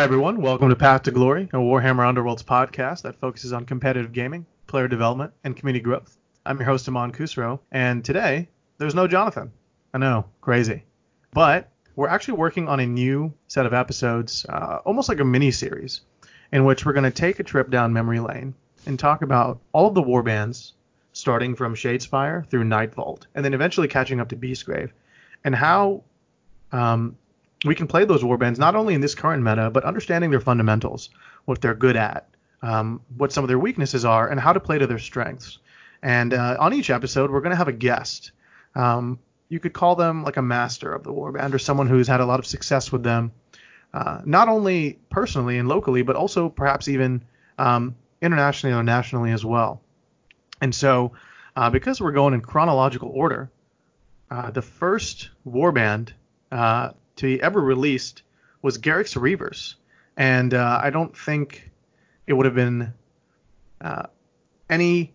Hi, everyone. Welcome to Path to Glory, a Warhammer Underworlds podcast that focuses on competitive gaming, player development, and community growth. I'm your host, Aman Kusro, and today there's no Jonathan. I know, crazy. But we're actually working on a new set of episodes, uh, almost like a mini series, in which we're going to take a trip down memory lane and talk about all of the war bands, starting from Shadespire through Nightvault, and then eventually catching up to Beastgrave, and how um, we can play those warbands not only in this current meta, but understanding their fundamentals, what they're good at, um, what some of their weaknesses are, and how to play to their strengths. And uh, on each episode, we're going to have a guest. Um, you could call them like a master of the warband or someone who's had a lot of success with them, uh, not only personally and locally, but also perhaps even um, internationally or nationally as well. And so, uh, because we're going in chronological order, uh, the first warband uh, to be ever released was Garrek's Reavers, and uh, I don't think it would have been uh, any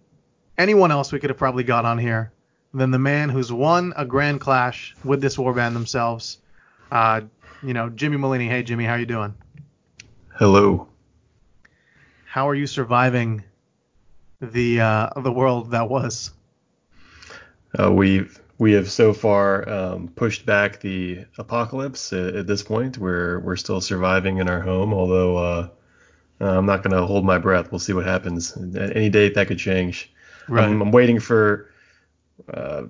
anyone else we could have probably got on here than the man who's won a grand clash with this warband themselves. Uh, you know, Jimmy Molini. Hey, Jimmy, how you doing? Hello. How are you surviving the uh, the world that was? Uh, we've we have so far um, pushed back the apocalypse. At, at, this point, we're we're still surviving in our home, although uh, I'm not going to hold my breath. We'll see what happens. At any date, that could change. Right. I'm, I'm waiting for uh,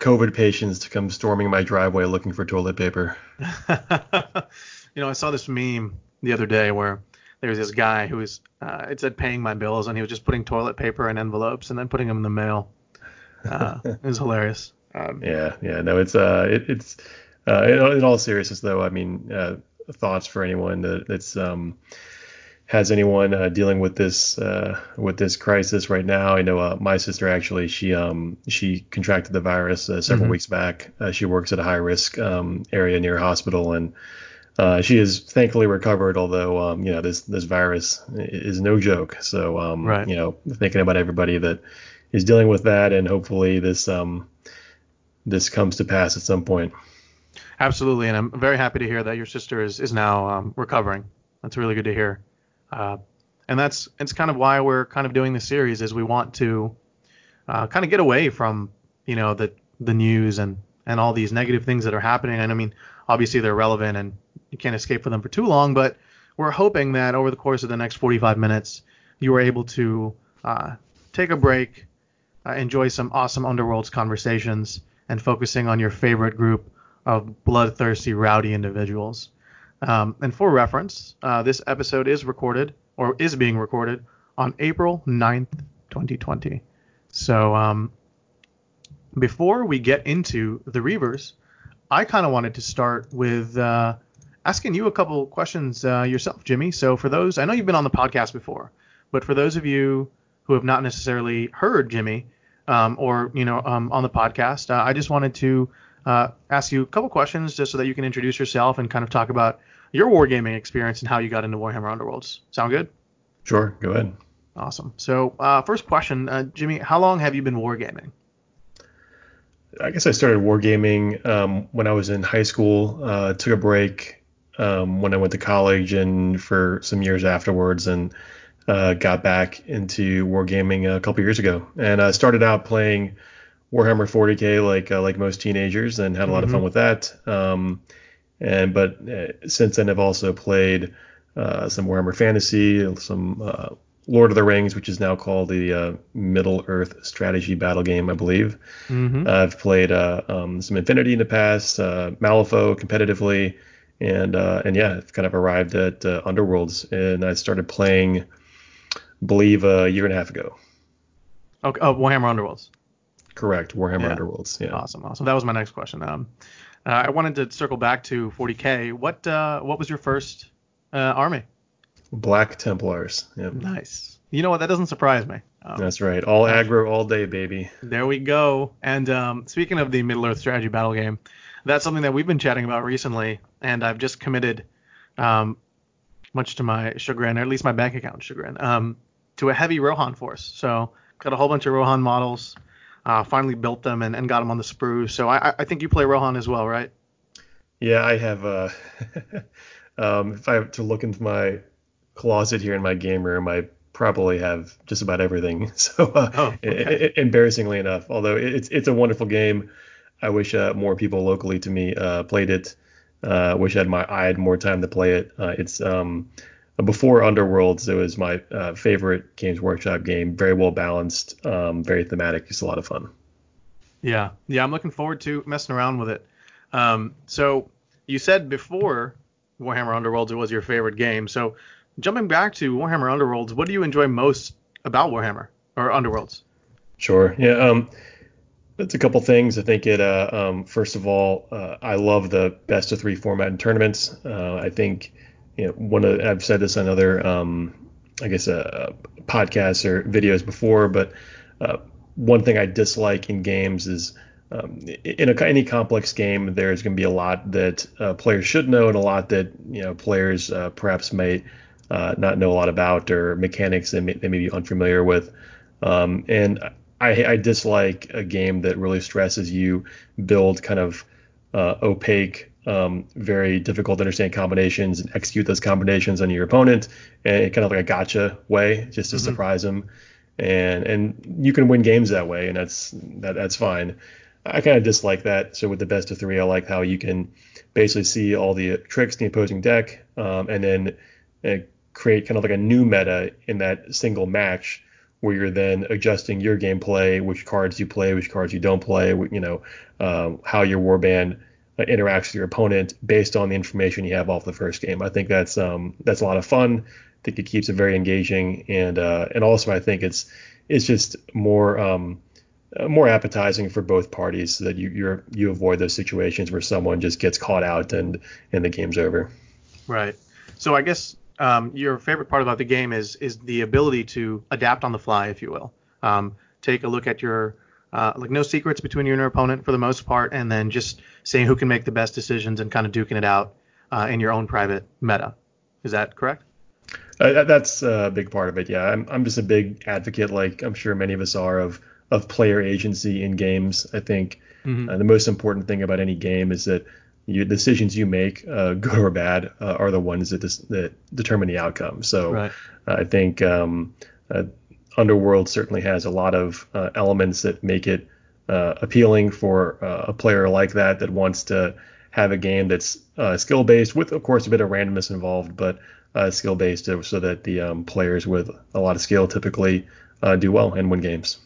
COVID patients to come storming my driveway looking for toilet paper. you know, I saw this meme the other day where there was this guy who was uh, it said paying my bills, and he was just putting toilet paper in envelopes and then putting them in the mail. Uh, it was hilarious. Um, yeah, yeah, no, it's uh, it, it's uh, in, in, all seriousness though. I mean, uh, thoughts for anyone that, that's um has anyone uh, dealing with this uh, with this crisis right now. I know uh, my sister actually she um she contracted the virus uh, several mm-hmm. weeks back. Uh, she works at a high risk um, area near a hospital and uh, she is thankfully recovered. Although um you know this this virus is no joke. So um right. you know thinking about everybody that is dealing with that and hopefully this um this comes to pass at some point. Absolutely, and I'm very happy to hear that your sister is is now um, recovering. That's really good to hear. Uh, and that's it's kind of why we're kind of doing this series is we want to uh, kind of get away from you know the the news and and all these negative things that are happening. And I mean, obviously they're relevant and you can't escape from them for too long, but we're hoping that over the course of the next 45 minutes you are able to uh, take a break, uh, enjoy some awesome Underworlds conversations, and focusing on your favorite group of bloodthirsty, rowdy individuals. Um, and for reference, uh, this episode is recorded or is being recorded on April 9th, 2020. So um, before we get into the Reavers, I kind of wanted to start with uh, asking you a couple questions uh, yourself, Jimmy. So for those, I know you've been on the podcast before, but for those of you who have not necessarily heard Jimmy, um, or you know um, on the podcast. Uh, I just wanted to uh, ask you a couple questions just so that you can introduce yourself and kind of talk about your wargaming experience and how you got into Warhammer Underworlds. Sound good? Sure, go ahead. Awesome. So uh, first question, uh, Jimmy, how long have you been wargaming? I guess I started wargaming um, when I was in high school. Uh, took a break um, when I went to college and for some years afterwards, and uh, got back into wargaming a couple years ago, and I started out playing Warhammer 40k like uh, like most teenagers, and had a lot mm-hmm. of fun mm-hmm. with that. Um, and but uh, since then, I've also played uh, some Warhammer Fantasy, some uh, Lord of the Rings, which is now called the uh, Middle Earth Strategy Battle Game, I believe. Mm-hmm. I've played um, some Infinity in the past, Malifaux competitively, and and yeah, I've kind of arrived at Underworlds, and I started playing believe a year and a half ago. Okay, oh, Warhammer Underworlds. Correct, Warhammer yeah. Underworlds. Yeah. Awesome, awesome. That was my next question. Um, uh, I wanted to circle back to 40k. What uh, what was your first uh, army? Black Templars. Yep. Nice. You know what? That doesn't surprise me. Um, That's right. All aggro all day, baby. There we go. And um, speaking of the Middle Earth strategy battle game, that's something that we've been chatting about recently, and I've just committed, um, much to my chagrin, or at least my bank account chagrin, um, to a heavy Rohan force. So got a whole bunch of Rohan models. Uh, finally built them and, and got them on the sprue. So I, I think you play Rohan as well, right? Yeah, I have. Uh, Um, if I have to look into my closet here in my game room, I probably have just about everything. So, uh, oh, okay. embarrassingly enough, although it's it's a wonderful game, I wish uh, more people locally to me uh, played it. Uh, wish I had my I had more time to play it. Uh, it's um, before Underworlds, it was my uh, favorite Games Workshop game. Very well balanced, um, very thematic, just a lot of fun. Yeah, yeah, I'm looking forward to messing around with it. Um, so you said before Warhammer Underworlds it was your favorite game. So jumping back to Warhammer Underworlds, what do you enjoy most about Warhammer or Underworlds? Sure. Yeah. Um, it's a couple things. I think it. Uh, um, first of all, uh, I love the best of three format in tournaments. Uh, I think you know one of I've said this on other um, I guess uh, podcasts or videos before, but uh, one thing I dislike in games is um, in a, any complex game, there's going to be a lot that uh, players should know and a lot that you know players uh, perhaps may not know a lot about or mechanics they may, they may be unfamiliar with. Um, and I, I, dislike a game that really stresses you build kind of uh, opaque, um, very difficult to understand combinations and execute those combinations on your opponent, and kind of like a gotcha way, just to mm-hmm. surprise them. And and you can win games that way, and that's that that's fine. I kind of dislike that. So with the best of three, I like how you can basically see all the tricks in the opposing deck, um, and then uh, create kind of like a new meta in that single match where you're then adjusting your gameplay, which cards you play, which cards you don't play, you know, um, how your warband uh, interacts with your opponent based on the information you have off the first game. I think that's um, that's a lot of fun. I think it keeps it very engaging, and uh, and also I think it's it's just more um, uh, more appetizing for both parties so that you you you avoid those situations where someone just gets caught out and and the game's over. Right. So I guess um, your favorite part about the game is is the ability to adapt on the fly, if you will. Um, take a look at your uh, like no secrets between you and your opponent for the most part, and then just seeing who can make the best decisions and kind of duking it out uh, in your own private meta. Is that correct? Uh, that's a big part of it. Yeah, I'm I'm just a big advocate, like I'm sure many of us are, of of player agency in games. I think mm-hmm. Uh, the most important thing about any game is that you, decisions you make, uh, good or bad, uh, are the ones that dis- that determine the outcome. So right. I think um, uh, Underworld certainly has a lot of uh, elements that make it uh, appealing for uh, a player like that that wants to have a game that's skill based, with of course a bit of randomness involved, but skill based, so that the um, players with a lot of skill typically do well and win games.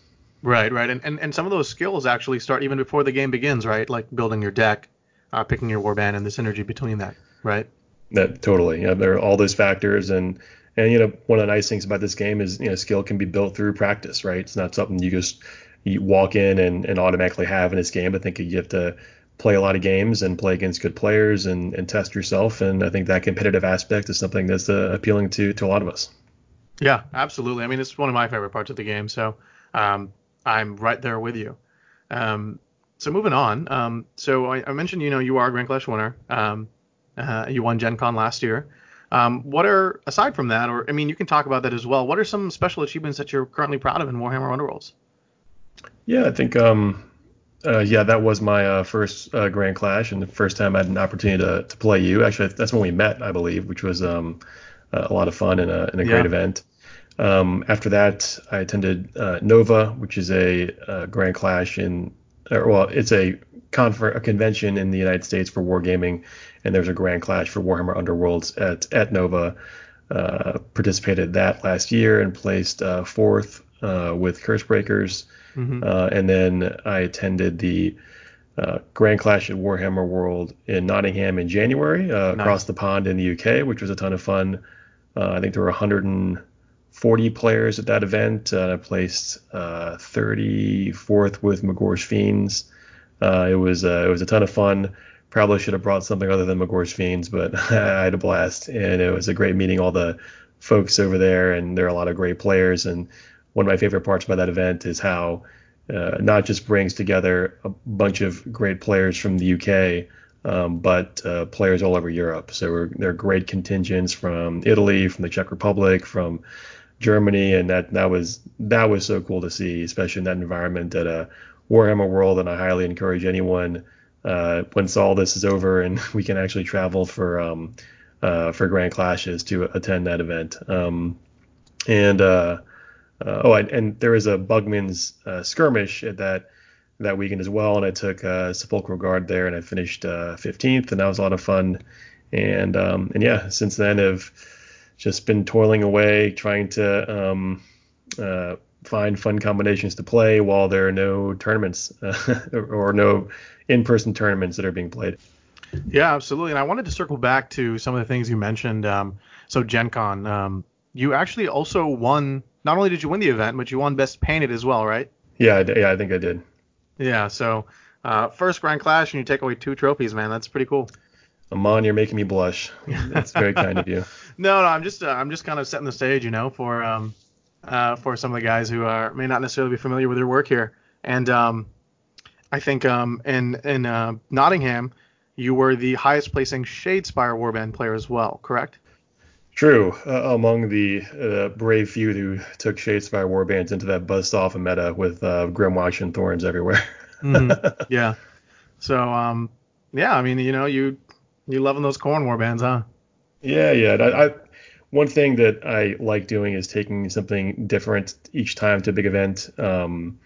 Right, right, and, and and some of those skills actually start even before the game begins, right? Like building your deck uh, picking your warband and the synergy between that, right? That totally. Yeah, there are all those factors, and and you know one of the nice things about this game is you know skill can be built through practice, right? It's not something you just you walk in and, and automatically have in this game. I think you have to play a lot of games and play against good players and, and test yourself. And I think that competitive aspect is something that's uh, appealing to to a lot of us. Yeah, absolutely. I mean, it's one of my favorite parts of the game. So um, I'm right there with you. Um, so moving on. Um, so I, I, mentioned, you know, you are a Grand Clash winner. Um, uh, you won Gen Con last year. Um, what are aside from that, or I mean, you can talk about that as well. What are some special achievements that you're currently proud of in Warhammer Underworlds? Yeah, I think, um, uh, yeah, that was my uh, first uh, Grand Clash and the first time I had an opportunity to, to play you. Actually, that's when we met, I believe, which was um, a lot of fun and a, and a yeah. great event. Um, after that, I attended uh, Nova, which is a, a Grand Clash in or well, it's a confer- a convention in the United States for wargaming, and there's a grand clash for Warhammer Underworlds at at Nova. Uh, participated that last year and placed uh, fourth uh, with Cursebreakers, mm-hmm. Uh, and then I attended the uh, Grand Clash at Warhammer World in Nottingham in January, uh, nice. across the pond in the UK, which was a ton of fun. I think there were 100 and 40 players at that event. Uh, I placed uh, 34th with Magore's Fiends. Uh, it was uh, it was a ton of fun. Probably should have brought something other than Magore's Fiends, but I had a blast, and it was a great meeting all the folks over there, and there are a lot of great players. And one of my favorite parts about that event is how uh, not just brings together a bunch of great players from the UK, um, but uh, players all over Europe. So there are great contingents from Italy, from the Czech Republic, from Germany, and that that was that was so cool to see, especially in that environment at a Warhammer World. And I highly encourage anyone uh, once all this is over and we can actually travel for um, uh, for Grand Clashes to attend that event. Um, and uh, uh, oh, and, there was a Bugman's uh, skirmish at that that weekend as well, and I took uh, Sepulchral Guard there, and I finished 15th, and that was a lot of fun. And um, and yeah, since then have just been toiling away trying to um, uh, find fun combinations to play while there are no tournaments uh, or no in-person tournaments that are being played. Yeah, absolutely. And I wanted to circle back to some of the things you mentioned. Um, so Gen Con, um, you actually also won. Not only did you win the event, but you won Best Painted as well, right? Yeah, I, yeah, I think I did. Yeah. So uh, first Grand Clash, and you take away two trophies, man. That's pretty cool. Aman, you're making me blush. That's very kind of you. No, no, I'm just uh, I'm just kind of setting the stage, you know, for um uh for some of the guys who are may not necessarily be familiar with your work here. And um I think um in in uh, Nottingham you were the highest placing Shadespire Warband player as well, correct? True. Uh, among the uh, brave few who took Shadespire Warbands into that buzzed off meta with uh, Grymwatch and Thorns everywhere. mm-hmm. Yeah. So um yeah, I mean you know you you loving those Khorne Warbands, huh? Yeah, yeah. I, I, one thing that I like doing is taking something different each time to a big event. Um,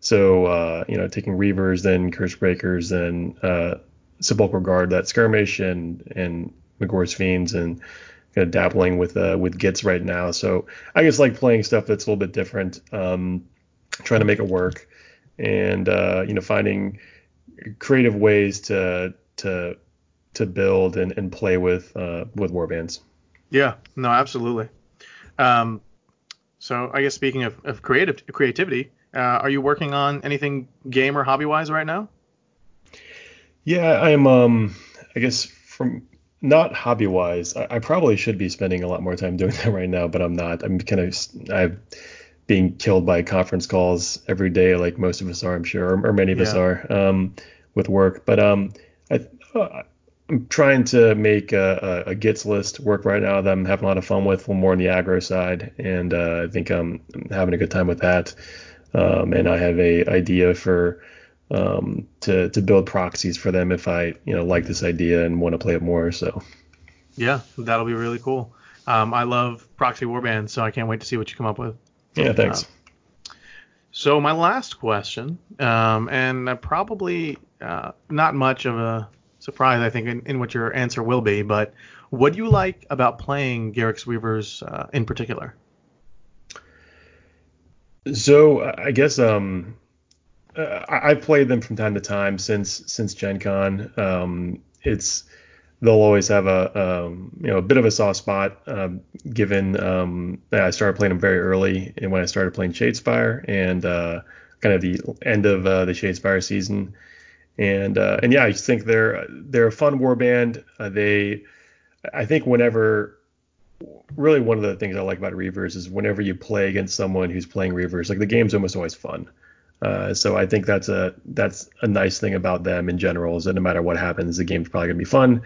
so uh, you know, taking Reavers, then Cursebreakers, then uh, Sepulchral Guard, that skirmish, and and Magore's Fiends, and kind of dabbling with uh, with Gits right now. So I just like playing stuff that's a little bit different, um, trying to make it work, and uh, you know, finding creative ways to to to build and, and play with uh, with warbands. Yeah, no, absolutely. Um, so I guess speaking of, of creative creativity, uh, are you working on anything game or hobby wise right now? Yeah, I'm. Um, I guess from not hobby wise, I, I, probably should be spending a lot more time doing that right now, but I'm not. I'm kind of I'm being killed by conference calls every day, like most of us are, I'm sure, or, or many of yeah. us are, um, with work. But um, I, uh, I'm trying to make a, a, a, gits list work right now that I'm having a lot of fun with, a little more on the aggro side, and uh, I think I'm having a good time with that. Um, and I have a idea for um, to to build proxies for them if I you know like this idea and want to play it more. So yeah, that'll be really cool. Um, I love proxy warbands, so I can't wait to see what you come up with. Yeah, thanks. Uh, so my last question, um, and probably uh, not much of a surprise, I think, in, in what your answer will be. But what do you like about playing Garrek's Reavers uh, in particular? So I guess um, uh, I've played them from time to time since since Gen Con. Um, it's they'll always have a um, you know a bit of a soft spot um, given um, I started playing them very early and when I started playing Shadespire and uh, kind of the end of uh, the Shadespire season and uh, and yeah, I just think they're they're a fun war band. Uh, they, I think whenever, really one of the things I like about Reavers is whenever you play against someone who's playing Reavers, like the game's almost always fun. Uh, so I think that's a that's a nice thing about them in general is that no matter what happens, the game's probably gonna be fun.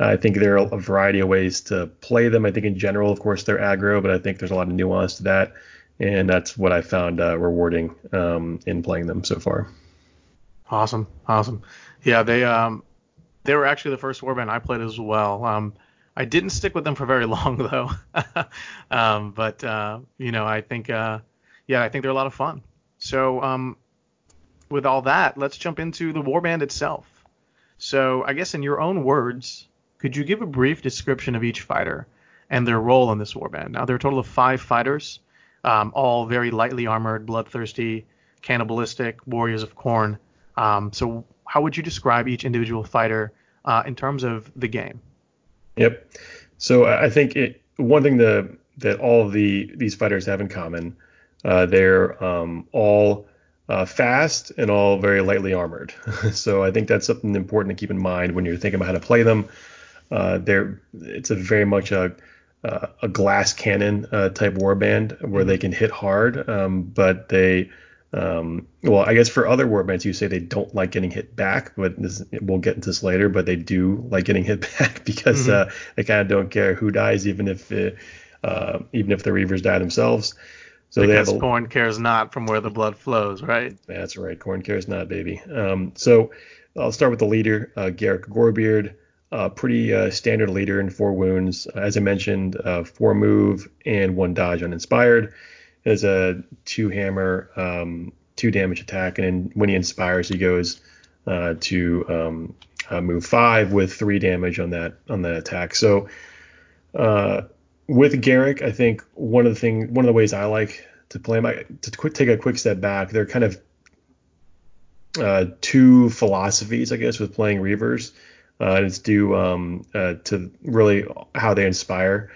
I think there are a variety of ways to play them. I think in general, of course, they're aggro, but I think there's a lot of nuance to that, and that's what I found uh, rewarding um, in playing them so far. Awesome, awesome. Yeah, they um they were actually the first warband I played as well. Um, I didn't stick with them for very long though. um, but uh, you know, I think uh, yeah, I think they're a lot of fun. So um, with all that, let's jump into the warband itself. So I guess in your own words, could you give a brief description of each fighter and their role in this warband? Now there are a total of five fighters, um, all very lightly armored, bloodthirsty, cannibalistic warriors of Khorne. Um, so how would you describe each individual fighter uh, in terms of the game? Yep. So I think it, one thing that that all of the these fighters have in common, uh, they're um, all uh, fast and all very lightly armored. so I think that's something important to keep in mind when you're thinking about how to play them. Uh, they're it's a very much a a glass cannon uh, type warband where mm-hmm. they can hit hard, um, but they um, well, I guess for other warbands, you say they don't like getting hit back, but this, we'll get into this later. But they do like getting hit back because mm-hmm. uh, they kind of don't care who dies, even if it, uh, even if the Reavers die themselves. So because they have a, Khorne cares not from where the blood flows, right? That's right. Khorne cares not, baby. Um, so I'll start with the leader, uh, Garrek Gorebeard. a pretty uh, standard leader in four wounds. As I mentioned, uh, four move and one dodge uninspired. As a two hammer, um, two damage attack, and when he inspires, he goes uh, to um, uh, move five with three damage on that on that attack. So uh, with Garrek, I think one of the thing, one of the ways I like to play him, I, to quick, take a quick step back, they're kind of uh, two philosophies, I guess, with playing Reavers. Uh, and it's due um, uh, to really how they inspire.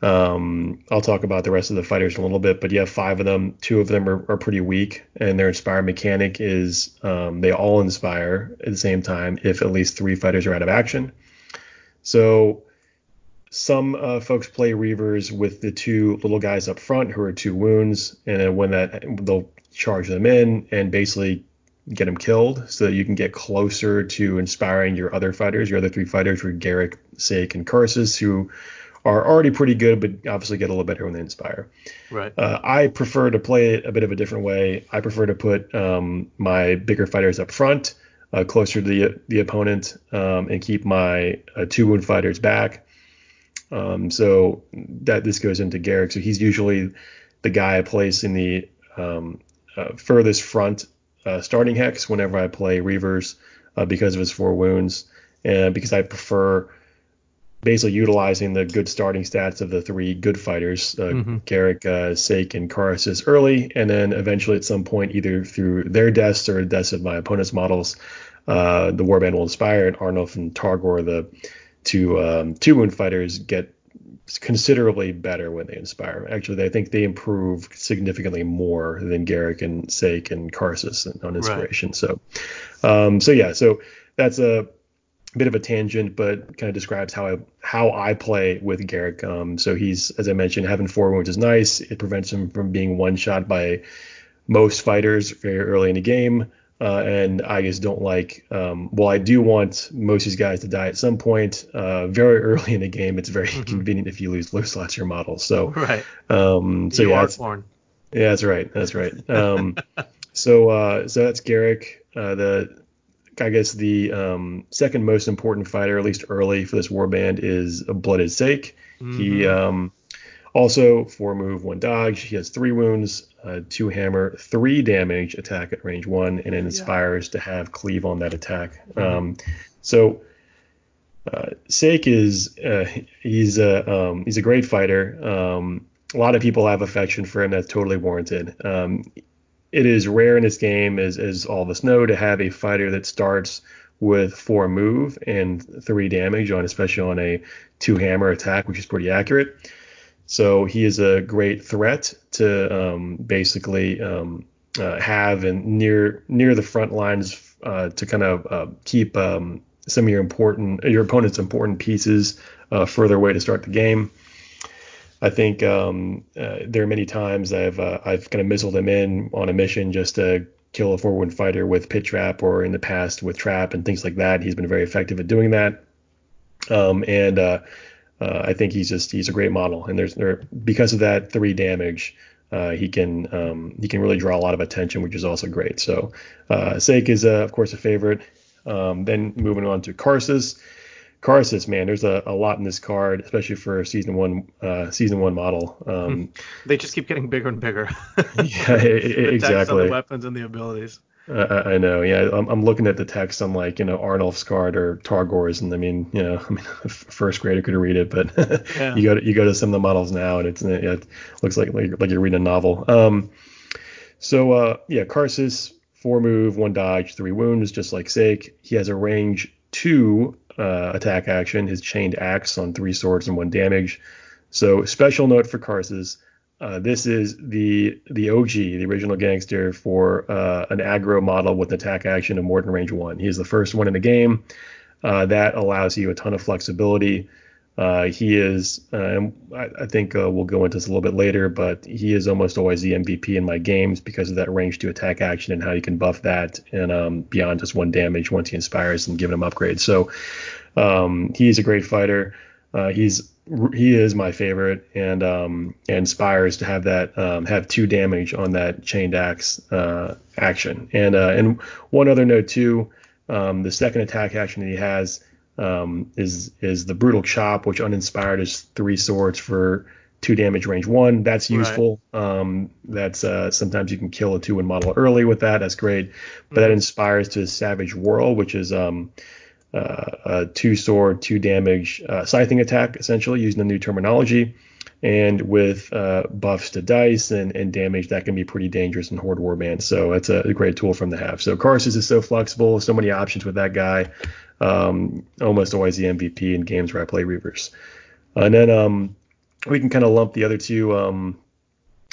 Um, I'll talk about the rest of the fighters in a little bit, but you have five of them. Two of them are, are pretty weak, and their inspire mechanic is um, they all inspire at the same time if at least three fighters are out of action. So some uh, folks play Reavers with the two little guys up front who are two wounds, and then when that they'll charge them in and basically get them killed so that you can get closer to inspiring your other fighters, your other three fighters, were Garrek, Saek, and Karsus, who are already pretty good, but obviously get a little better when they inspire. Right. Uh, I prefer to play it a bit of a different way. I prefer to put um, my bigger fighters up front, uh, closer to the the opponent, um, and keep my uh, two wound fighters back. Um, so that this goes into Garrek. So he's usually the guy I place in the um, uh, furthest front uh, starting hex whenever I play Reavers uh, because of his four wounds, and because I prefer basically utilizing the good starting stats of the three good fighters, uh, mm-hmm. Garrek, uh, Saek, and Karsus early, and then eventually at some point, either through their deaths or deaths of my opponent's models, uh, the Warband will inspire, and Arnulf and Targor, the two um, two wound fighters, get considerably better when they inspire. Actually, I think they improve significantly more than Garrek and Saek and Karsus on inspiration. Right. So, um, so yeah, so that's a bit of a tangent, but kind of describes how I how I play with Garrek. Um, so he's, as I mentioned, having four wounds is nice. It prevents him from being one shot by most fighters very early in the game. Uh, and I just don't like. Um, well, I do want most of these guys to die at some point. Uh, very early in the game, it's very mm-hmm. convenient if you lose low slots your model. So right. Um, so you yeah, are born. Yeah, that's right. That's right. Um, so uh, so that's Garrek. Uh, the I guess the um, second most important fighter, at least early for this warband, is Blooded Saek. Mm-hmm. He um, also four move, one dodge. He has three wounds, uh, two hammer, three damage attack at range one, and it inspires yeah. to have cleave on that attack. Mm-hmm. Um, so uh, Saek is uh, he's a um, he's a great fighter. Um, a lot of people have affection for him. That's totally warranted. Um, it is rare in this game, as as all of us know, to have a fighter that starts with four move and three damage on, especially on a two hammer attack, which is pretty accurate. So he is a great threat to um, basically um, uh, have and near near the front lines uh, to kind of uh, keep um, some of your important your opponent's important pieces uh, further away to start the game. I think um, uh, there are many times I've uh, I've kind of missiled him in on a mission just to kill a forward fighter with pit trap or in the past with trap and things like that. He's been very effective at doing that. Um, and uh, I think he's just he's a great model, and there's there because of that three damage. Uh, he can um, he can really draw a lot of attention, which is also great. So uh, Saek is uh, of course a favorite. Um, then moving on to Karsus. Karsus, man, there's a, a lot in this card, especially for season one uh, season one model. Um, they just keep getting bigger and bigger. yeah, exactly. The weapons and the abilities. Uh, I know, yeah. I'm, I'm, looking at the text. I'm like, you know, Arnulf's card or Targor's, and I mean, you know, I mean, first grader could read it, but yeah. you go to you go to some of the models now, and it's it looks like like, like you're reading a novel. Um, so uh, yeah, Karsus, four move, one dodge, three wounds, just like Saek. He has a range two uh, attack action. His chained axe on three swords and one damage. So special note for Karsus uh, this is the the OG, the original gangster for uh, an aggro model with attack action more than range one. He's the first one in the game. Uh, that allows you a ton of flexibility. Uh, he is, uh, I, I think uh, we'll go into this a little bit later, but he is almost always the MVP in my games because of that range to attack action and how you can buff that and um, beyond just one damage once he inspires and giving him upgrades. So um, he's a great fighter. he's he is my favorite and um, inspires to have that um, have two damage on that chained axe uh, action. And uh, and one other note too, um, the second attack action that he has um, is is the brutal chop, which uninspired is three swords for two damage range one. That's useful. Right. Um, that's uh, sometimes you can kill a two one model early with that. That's great. But mm-hmm. that inspires to Savage Whirl, which is um, uh, a two sword, two damage uh, scything attack, essentially using the new terminology. And with uh, buffs to dice and, and damage, that can be pretty dangerous in Horde Warband. So that's a, a great tool from the have. So Karsus is so flexible, so many options with that guy. Um, almost always the MVP in games where I play Reavers. And then um, we can kind of lump the other two um,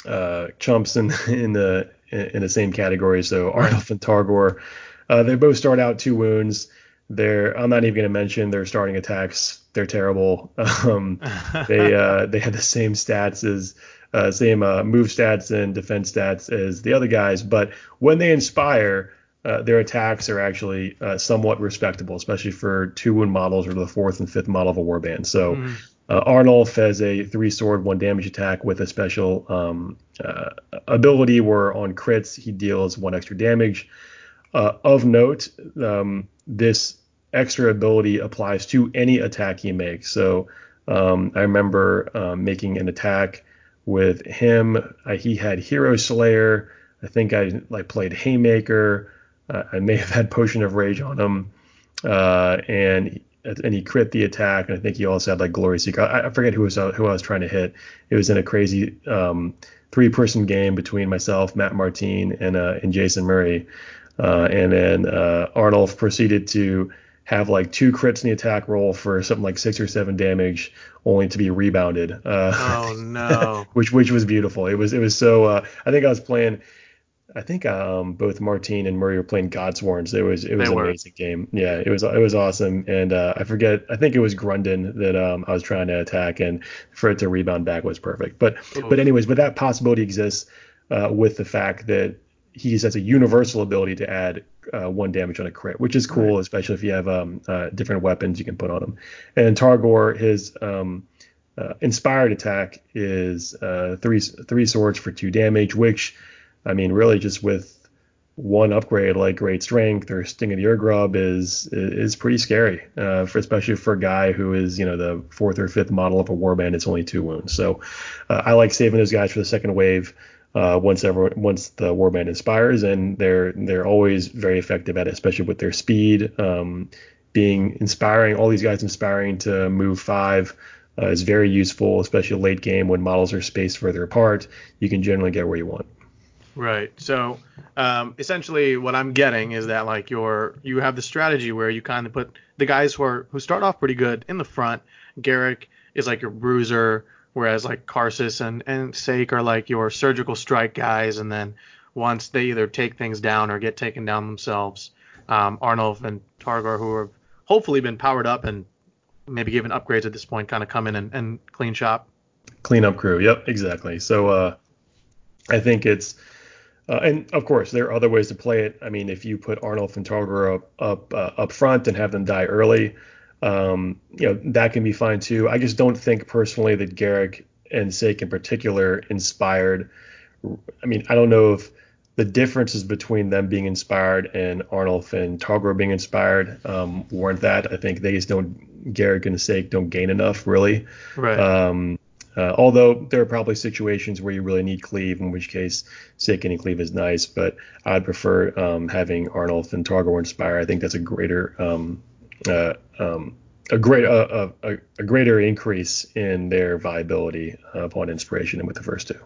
uh, chumps in in the in the same category. So Arnulf and Targor, uh, they both start out two wounds. They're I'm not even going to mention their starting attacks. They're terrible. Um, they uh, they have the same stats as uh, same uh, move stats and defense stats as the other guys, but when they inspire, uh, their attacks are actually uh, somewhat respectable, especially for two wound models or the fourth and fifth model of a warband. So mm. Uh, Arnulf has a three sword, one damage attack with a special um, uh, ability where on crits he deals one extra damage. Uh, of note, um, this extra ability applies to any attack he makes. So um, I remember um, making an attack with him. he had Hero Slayer. I think I like played Haymaker. Uh, I may have had Potion of Rage on him. Uh, and and he crit the attack. And I think he also had like Glory Seeker. I, I forget who was uh, who I was trying to hit. It was in a crazy um, three person game between myself, Matt Martine, and uh, and Jason Murray. Uh, and then uh, Arnulf proceeded to have like two crits in the attack roll for something like six or seven damage, only to be rebounded. Uh, oh no! which which was beautiful. It was it was so. Uh, I think I was playing I think um, both Martine and Murray were playing Godsworns. It was it was an amazing game. Yeah, it was it was awesome. And uh, I forget. I think it was Grundon that um, I was trying to attack, and for it to rebound back was perfect. But but anyways, but that possibility exists uh, with the fact that he has a universal ability to add uh, one damage on a crit, which is cool, right. especially if you have um, uh, different weapons you can put on him. And Targor, his um, uh, inspired attack is uh, three three swords for two damage, which I mean, really, just with one upgrade like Great Strength or Sting of the Ur-Grub is is pretty scary, uh, for especially for a guy who is you know the fourth or fifth model of a warband. It's only two wounds, so uh, I like saving those guys for the second wave. Uh, once ever once the warband inspires, and they're they're always very effective at it, especially with their speed, um, being inspiring. All these guys inspiring to move five. Uh, is very useful, especially late game when models are spaced further apart. You can generally get where you want. Right. So um, essentially, what I'm getting is that like your you have the strategy where you kind of put the guys who are who start off pretty good in the front. Garrek is like your bruiser, whereas like Karsus and and Saek are like your surgical strike guys, and then once they either take things down or get taken down themselves, um, Arnulf and Targor, who have hopefully been powered up and maybe given upgrades at this point, kind of come in and, and clean shop. Clean up crew. Yep, exactly. So uh, I think it's uh, and of course, there are other ways to play it. I mean, if you put Arnulf and Targor up up uh, up front and have them die early, um, you know that can be fine too. I just don't think personally that Garrek and Saek in particular inspired. I mean, I don't know if the differences between them being inspired and Arnulf and Targor being inspired um, weren't that. I think they just don't Garrek and Saek don't gain enough really. Right. Um, uh, although there are probably situations where you really need cleave, in which case Saek any cleave is nice. But I'd prefer um, having Arnulf and Targor inspire. I think that's a greater um, uh, um, a great uh, a, a, greater increase in their viability upon inspiration than with the first two.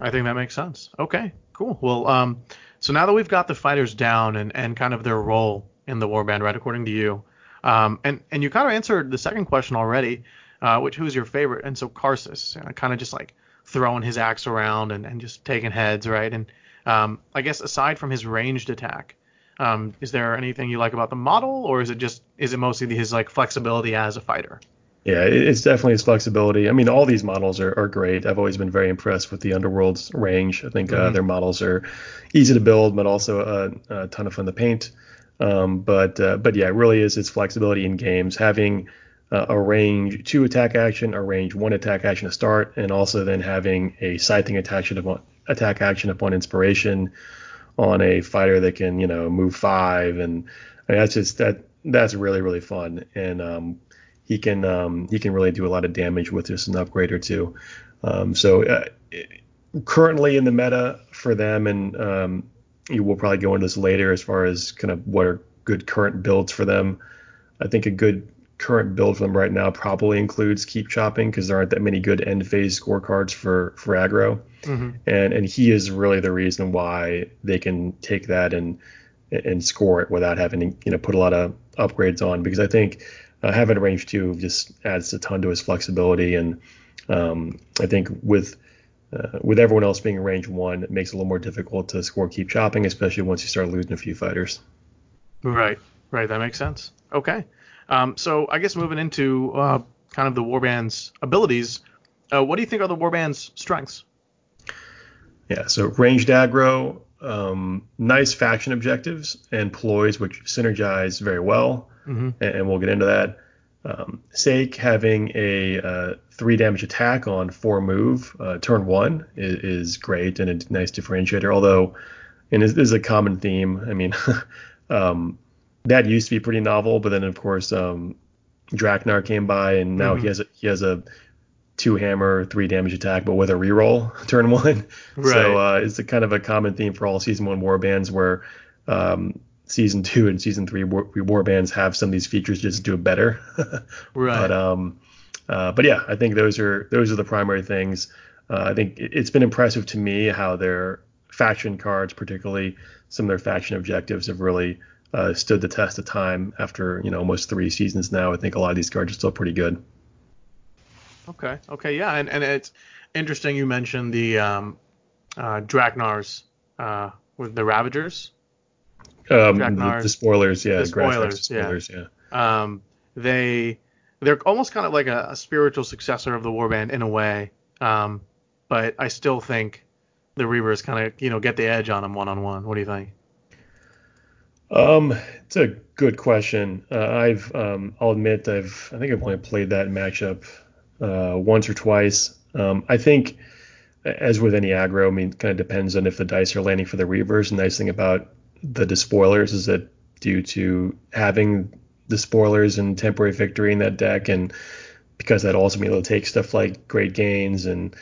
I think that makes sense. Okay, cool. Well, um, so now that we've got the fighters down and, and kind of their role in the warband, right, according to you, um, and and you kind of answered the second question already uh, which who's your favorite? And so Karsus, uh, kind of just like throwing his axe around and, and just taking heads, right? And um, I guess aside from his ranged attack, um, is there anything you like about the model, or is it just is it mostly his like flexibility as a fighter? Yeah, it's definitely his flexibility. I mean, all these models are, are great. I've always been very impressed with the Underworld's range. I think uh, mm-hmm. uh, their models are easy to build, but also a, a ton of fun to paint. Um, but uh, but yeah, it really is its flexibility in games. Having uh, a range two attack action, a range one attack action to start, and also then having a scything attack upon, attack action upon inspiration on a fighter that can you know move five, and I mean, that's just that that's really really fun, and um, he can um, he can really do a lot of damage with just an upgrade or two. Um, so uh, currently in the meta for them, and um, you will probably go into this later as far as kind of what are good current builds for them. I think a good current build for them right now probably includes keep chopping because there aren't that many good end phase scorecards for for aggro, mm-hmm. and and he is really the reason why they can take that and and score it without having to you know put a lot of upgrades on because I think uh, having a range two just adds a ton to his flexibility and um, I think with uh, with everyone else being a range one, it makes it a little more difficult to score keep chopping, especially once you start losing a few fighters. Right, right. That makes sense. Okay. Um, so I guess moving into uh, kind of the warband's abilities, uh, what do you think are the warband's strengths? Yeah, so ranged aggro, um, nice faction objectives, and ploys which synergize very well, mm-hmm. and, we'll get into that. Um, Saek having a uh, three damage attack on four move uh, turn one is, is, great and a nice differentiator. Although, and this is a common theme. I mean, um, that used to be pretty novel, but then of course um, Draknar came by and now mm-hmm. he has a, he has a two hammer three damage attack, but with a reroll turn one. Right. So uh, it's a kind of a common theme for all season one war bands where um, season two and season three war, war bands have some of these features just to do it better. right. But um, uh, but yeah, I think those are those are the primary things. Uh, I think it, has been impressive to me how their faction cards, particularly some of their faction objectives, have really uh, stood the test of time after you know almost three seasons now. I think a lot of these cards are still pretty good. Okay. Okay. Yeah. And, and it's interesting you mentioned the um, uh, Draknar's uh, with the Ravagers. Um, the, the, spoilers, yeah. The spoilers, spoilers yeah. yeah. Um, they they're almost kind of like a, a, spiritual successor of the Warband in a way. Um, but I still think the Reavers kind of you know get the edge on them one on one. What do you think? Um, it's a good question. Uh, I've um, I'll admit I've I think I've only played that matchup uh, once or twice. Um, I think, as with any aggro, I mean, it kind of depends on if the dice are landing for the Reavers. The nice thing about the despoilers is that due to having the spoilers and temporary victory in that deck, and because that also means it'll take stuff like great gains and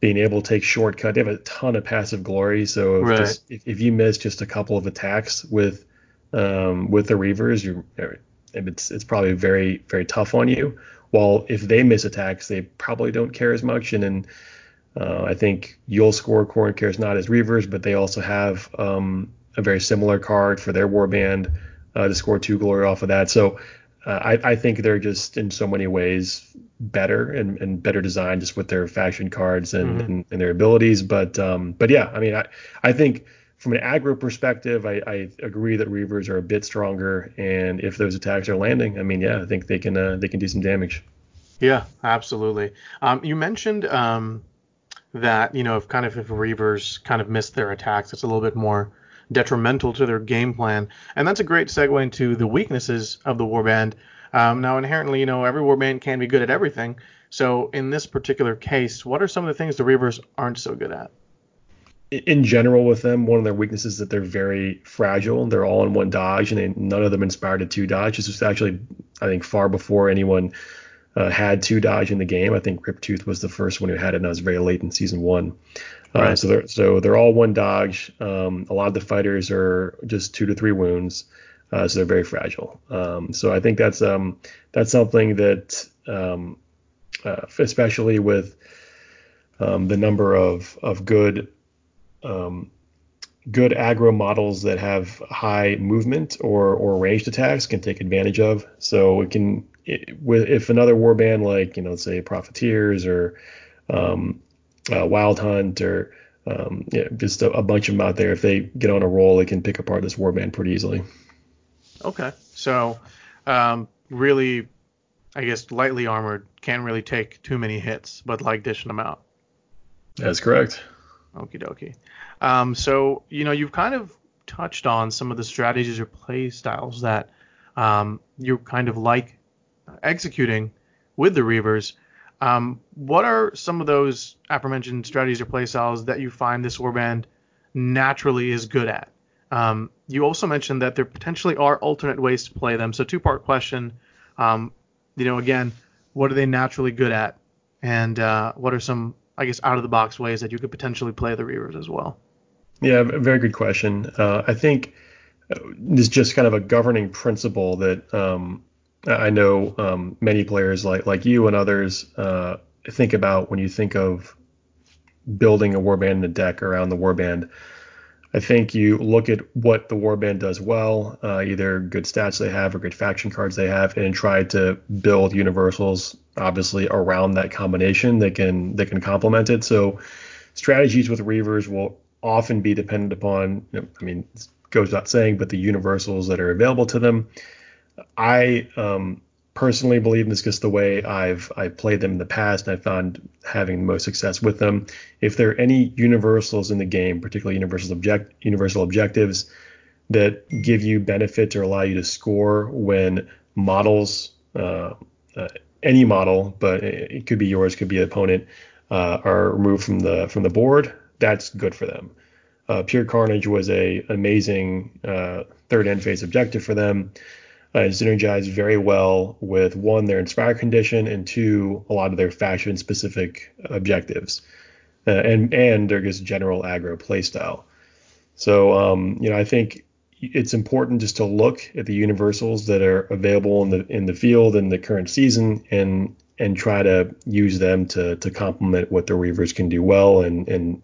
being able to take shortcut. They have a ton of passive glory, so if, right. if, if, you miss just a couple of attacks with um, with the Reavers, you it's it's probably very very tough on you. While if they miss attacks, they probably don't care as much. And then uh, I think you'll score Khorne cares not as Reavers, but they also have um, a very similar card for their warband uh, to score two glory off of that. So uh, I, I, think they're just in so many ways better and, and better designed just with their faction cards and, mm-hmm. and, and, their abilities. But um, but yeah, I mean I I think from an aggro perspective, I, I, agree that Reavers are a bit stronger, and if those attacks are landing, I mean, yeah, I think they can uh, they can do some damage. Yeah, absolutely. Um, you mentioned um, that you know if kind of if Reavers kind of miss their attacks, it's a little bit more detrimental to their game plan, and that's a great segue into the weaknesses of the warband. Um, now, inherently, you know, every warband can be good at everything. So, in this particular case, what are some of the things the Reavers aren't so good at? In general with them, one of their weaknesses is that they're very fragile. They're all in one dodge, and they, none of them inspired a two dodge. This was actually, I think, far before anyone uh, had two dodge in the game. I think Riptooth was the first one who had it, and that was very late in season one. Uh, so they're so they're all one dodge. Um, a lot of the fighters are just two to three wounds, uh, so they're very fragile. Um, so I think that's um, that's something that, um, uh, especially with um, the number of of good um, good aggro models that have high movement or or ranged attacks can take advantage of. So it can it, with if another warband like you know say Profiteers or um, uh, Wild Hunt or um, yeah, just a, a, bunch of them out there, if they get on a roll, they can pick apart this warband pretty easily. Okay, so um, really, I guess lightly armored can't really take too many hits, but like dishing them out. That's correct. Okie dokie. Um, so you know you've kind of touched on some of the strategies or play styles that um, you kind of like executing with the Reavers. Um, what are some of those aforementioned strategies or play styles that you find this warband naturally is good at? Um, you also mentioned that there potentially are alternate ways to play them. So two part question. Um, you know, again, what are they naturally good at, and uh, what are some, I guess, out of the box ways that you could potentially play the Reavers as well? Yeah, very good question. Uh, I think uh, there's just kind of a governing principle that um, I know um, many players like like you and others uh, think about when you think of building a warband in a deck around the warband. I think you look at what the warband does well, uh, either good stats they have or good faction cards they have, and try to build universals obviously around that combination that can that can complement it. So strategies with Reavers will often be dependent upon, I mean, goes without saying, but the universals that are available to them. I um, personally believe this because the way I've I've played them in the past, and I found having the most success with them. If there are any universals in the game, particularly universal object universal objectives that give you benefit or allow you to score when models, uh, uh, any model, but it could be yours, could be an opponent, uh, are removed from the from the board, that's good for them. Uh, Pure Carnage was a amazing uh, third end phase objective for them uh, synergize very well with one their inspire condition and two a lot of their faction specific objectives uh, and and their just general aggro playstyle. So um, you know I think it's important just to look at the universals that are available in the in the field in the current season and and try to use them to to complement what the Reavers can do well and and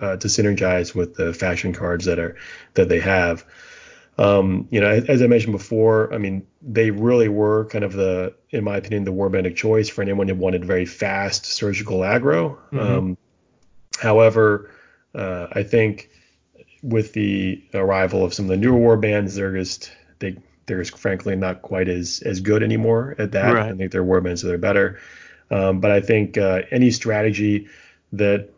uh, to synergize with the faction cards that are that they have. Um, you know, as I mentioned before, I mean, they really were kind of the, in my opinion, the warband of choice for anyone who wanted very fast surgical aggro. Mm-hmm. Um, however, uh, I think with the arrival of some of the newer warbands, they're just they they're just frankly not quite as as good anymore at that. Right. I think they're warbands so they're better. Um, but I think uh, any strategy that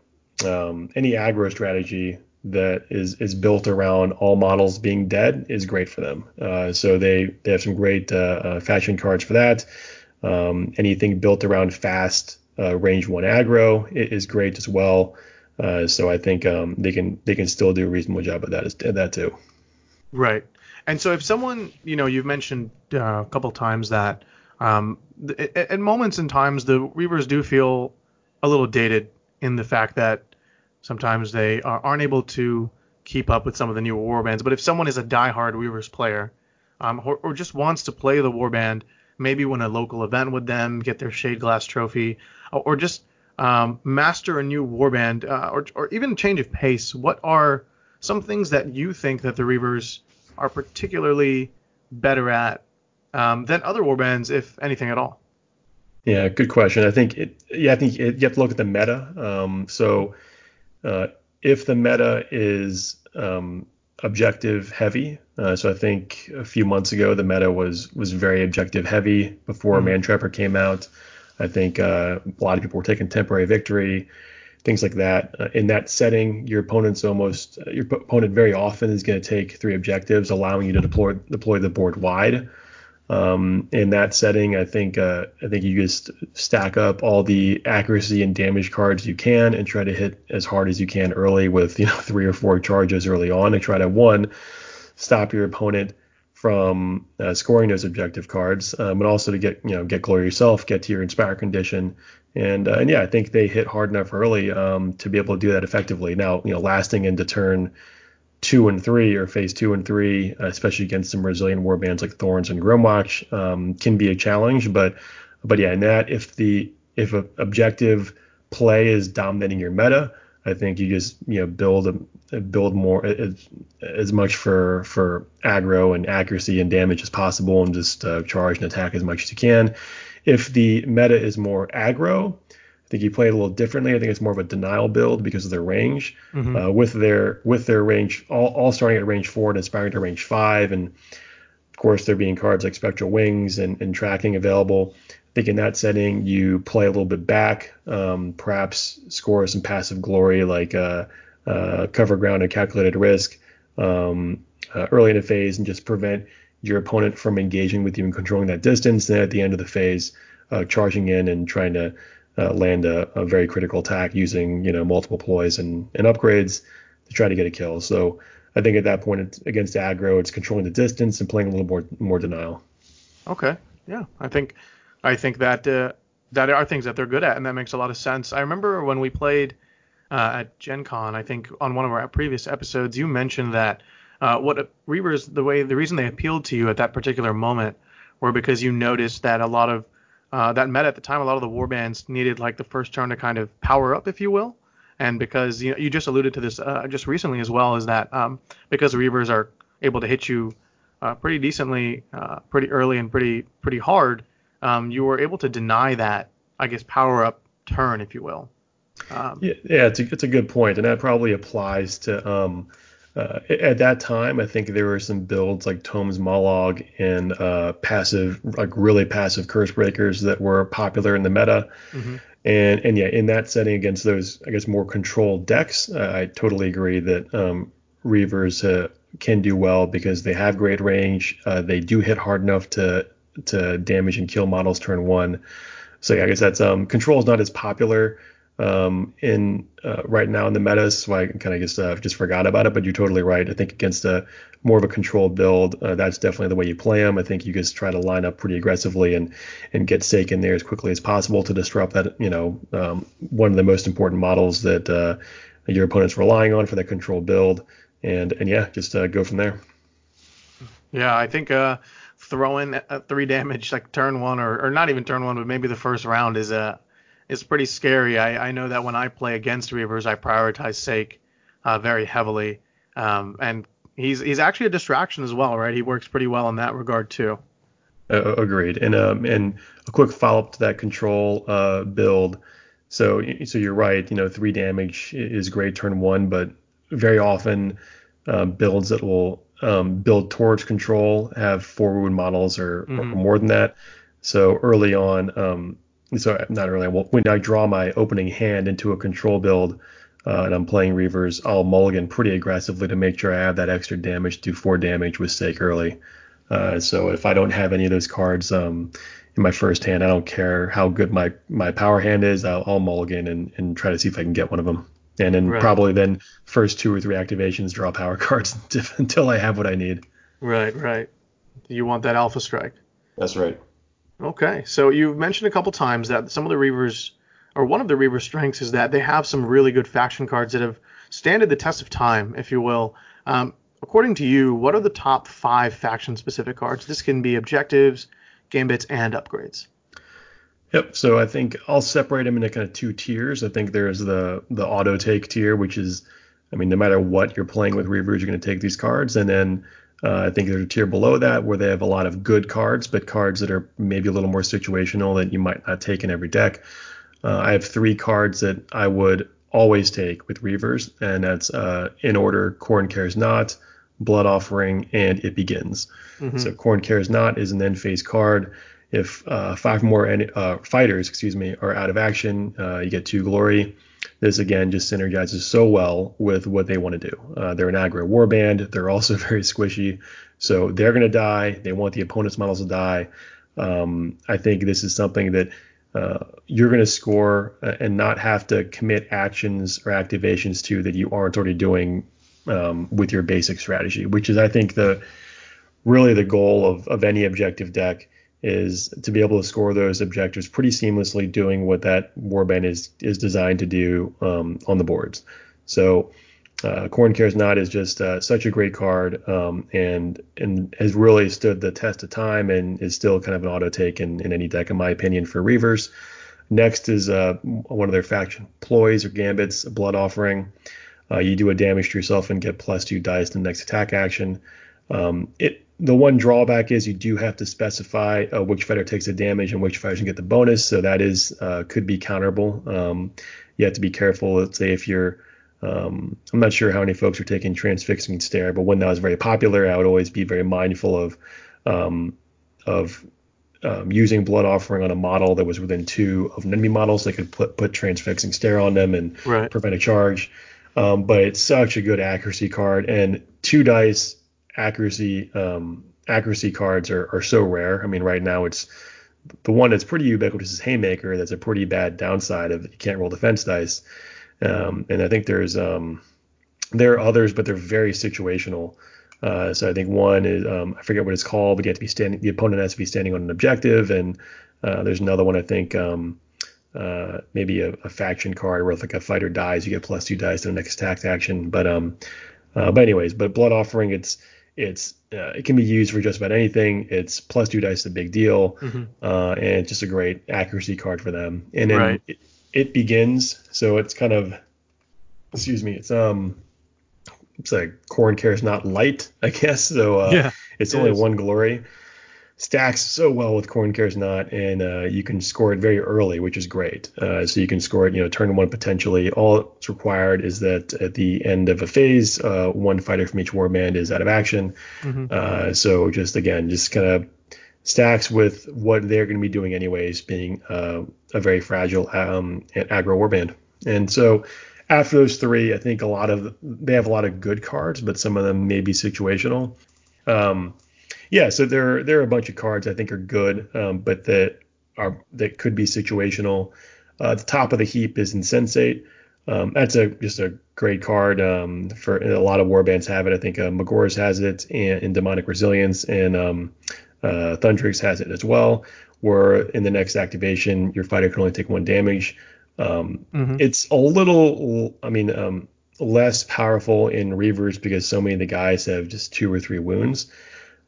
um, any aggro strategy that is is built around all models being dead is great for them. Uh, so they they have some great uh, uh, faction cards for that. Um, anything built around fast uh, range one aggro is great as well. Uh, so I think um, they can they can still do a reasonable job of that at that too. Right. And so if someone you know you've mentioned uh, a couple times that um, th- at moments and times the Reavers do feel a little dated in the fact that Sometimes they are, aren't able to keep up with some of the newer warbands. But if someone is a die-hard Reavers player, um, or, or, just wants to play the warband, maybe win a local event with them, get their Shade Glass trophy, or, or just um, master a new warband, uh, or, or even change of pace, what are some things that you think that the Reavers are particularly better at um, than other warbands, if anything at all? Yeah, good question. I think it. Yeah, I think it, you have to look at the meta. Um, so uh, if the meta is um, objective heavy, uh, so I think a few months ago the meta was was very objective heavy before mm-hmm. Mantrapper came out. I think uh, a lot of people were taking temporary victory, things like that. Uh, in that setting, your opponent's almost your opponent very often is going to take three objectives, allowing you to deploy deploy the board wide. Um, in that setting, I think uh, I think you just stack up all the accuracy and damage cards you can and try to hit as hard as you can early with you know three or four charges early on and try to one stop your opponent from uh, scoring those objective cards, um, but also to get you know get glory yourself, get to your inspire condition, and uh, and yeah, I think they hit hard enough early um, to be able to do that effectively. Now you know lasting into turn two and three or phase two and three, especially against some Brazilian warbands like Thorns and Grymwatch, um, can be a challenge. But but yeah, in that if the if a objective play is dominating your meta, I think you just you know build a, build more as, as much for for aggro and accuracy and damage as possible, and just uh, charge and attack as much as you can. If the meta is more aggro, I think you play it a little differently. I think it's more of a denial build because of their range. Mm-hmm. Uh, with their with their range, all, all starting at range four and aspiring to range five, and of course there being cards like Spectral Wings and, and tracking available. I think in that setting you play a little bit back, um, perhaps score some passive glory like uh, uh, cover ground and calculated risk um, uh, early in the phase, and just prevent your opponent from engaging with you and controlling that distance. Then at the end of the phase, uh, charging in and trying to uh, land a, a, very critical attack using you know multiple ploys and, and upgrades to try to get a kill. So I think at that point against aggro, it's controlling the distance and playing a little more more denial. Okay. Yeah, I think I think that uh, that are things that they're good at, and that makes a lot of sense. I remember when we played uh, at Gen Con, I think on one of our previous episodes, you mentioned that uh, what Reavers, the way the reason they appealed to you at that particular moment were because you noticed that a lot of uh, that meta at the time, a lot of the warbands needed like the first turn to kind of power up, if you will. And because you know, you just alluded to this uh, just recently as well, is that um, because the Reavers are able to hit you uh, pretty decently, uh, pretty early and pretty pretty hard, um, you were able to deny that, I guess, power up turn, if you will. Um, yeah, yeah, it's a, it's a good point, and that probably applies to um, uh, at that time, I think there were some builds like Tome's Mollog and uh, passive, like really passive curse breakers that were popular in the meta. Mm-hmm. And and yeah, in that setting against those, I guess more controlled decks, uh, I totally agree that um, Reavers uh, can do well because they have great range. Uh, they do hit hard enough to to damage and kill models turn one. So yeah, I guess that's um, control is not as popular um, in uh, right now in the metas, so I kind of just uh, just forgot about it. But you're totally right. I think against a more of a controlled build, uh, that's definitely the way you play them. I think you just try to line up pretty aggressively and and get Saek in there as quickly as possible to disrupt that. You know, um, one of the most important models that uh, your opponent's relying on for that control build. And and yeah, just uh, go from there. Yeah, I think uh, throwing three damage like turn one or, or not even turn one, but maybe the first round is a is pretty scary. I, I know that when I play against Reavers, I prioritize Saek uh, very heavily, um, and he's he's actually a distraction as well, right? He works pretty well in that regard too. Uh, agreed. And um, and a quick follow up to that control uh, build. So so you're right. You know, three damage is great turn one, but very often uh, builds that will um, build towards control have four wound models or, mm-hmm. or, more than that. So early on, um, so not early. Well, when I draw my opening hand into a control build uh, and I'm playing Reavers, I'll mulligan pretty aggressively to make sure I have that extra damage, do four damage with Saek early. Uh, so if I don't have any of those cards um, in my first hand, I don't care how good my, my power hand is, I'll, I'll mulligan and, and try to see if I can get one of them. And then right. probably then first two or three activations draw power cards until I have what I need. Right, right. You want that alpha strike. That's right. Okay, so you've mentioned a couple times that some of the Reavers, or one of the Reaver strengths, is that they have some really good faction cards that have standed the test of time, if you will. Um, according to you, what are the top five faction-specific cards? This can be objectives, gambits, and upgrades. Yep. So I think I'll separate them into kind of two tiers. I think there's the the auto take tier, which is, I mean, no matter what you're playing with Reavers, you're going to take these cards, and then uh, I think there's a tier below that where they have a lot of good cards, but cards that are maybe a little more situational that you might not take in every deck. Uh, I have three cards that I would always take with Reavers, and that's uh, in order Khorne Cares Not, Blood Offering, and It Begins. Mm-hmm. So Khorne Cares Not is an end phase card. If uh, five more en- uh, fighters, excuse me, are out of action, uh, you get two glory. This again just synergizes so well with what they want to do. Uh, they're an aggro warband. They're also very squishy, so they're going to die. They want the opponent's models to die. Um, I think this is something that uh, you're going to score uh, and not have to commit actions or activations to that you aren't already doing um, with your basic strategy, which is I think the really the goal of, of any objective deck is to be able to score those objectives pretty seamlessly doing what that warband is is designed to do um, on the boards. So uh, Khorne Cares Not is just uh, such a great card um, and and has really stood the test of time and is still kind of an auto take in, in any deck in my opinion for Reavers. Next is uh, one of their faction ploys or gambits, blood offering. Uh, you do a damage to yourself and get plus two dice in the next attack action. Um, it the one drawback is you do have to specify uh, which fighter takes the damage and which fighter can get the bonus. So that is uh, could be counterable. Um, you have to be careful. Let's say if you're um, I'm not sure how many folks are taking transfixing stare, but when that was very popular, I would always be very mindful of um, of um, using blood offering on a model that was within two of an enemy models. They could put put transfixing stare on them and right. prevent a charge. Um, but it's such a good accuracy card, and two dice accuracy um, accuracy cards are, are so rare. I mean, right now it's the one that's pretty ubiquitous is Haymaker. That's a pretty bad downside of you can't roll defense dice. Um, and I think there's um, there are others, but they're very situational. Uh, so I think one is um, I forget what it's called, but you have to be standing. The opponent has to be standing on an objective, and uh, there's another one I think um, uh, maybe a, a, faction card where if like a fighter dies, you get plus two dice to the next attack action. But um, uh, but anyways, but blood offering, it's it's uh, it can be used for just about anything. It's plus two dice, a big deal, mm-hmm. uh, and it's just a great accuracy card for them. And then right. it, it, begins, so it's kind of, excuse me, it's um, it's like Khorne cares not light, I guess. So uh, yeah, it's it only is. one glory stacks so well with Khorne Cares Not, and uh, you can score it very early, which is great. Uh, so you can score it, you know, turn one potentially. All that's required is that at the end of a phase, uh, one fighter from each warband is out of action. Mm-hmm. Uh, so just again, just kind of stacks with what they're going to be doing anyways, being uh, a very fragile um, aggro warband. And so after those three, I think a lot of they have a lot of good cards, but some of them may be situational. Um, yeah, so there there are a bunch of cards I think are good, um, but that are that could be situational. Uh, the top of the heap is Insensate. Um, that's a just a great card um, for a lot of warbands have it. I think uh, Magore's has it and in Demonic Resilience, and um, uh, Thundrik's has it as well. Where in the next activation, your fighter can only take one damage. Um, mm-hmm. It's a little, I mean, um, less powerful in Reavers because so many of the guys have just two or three wounds.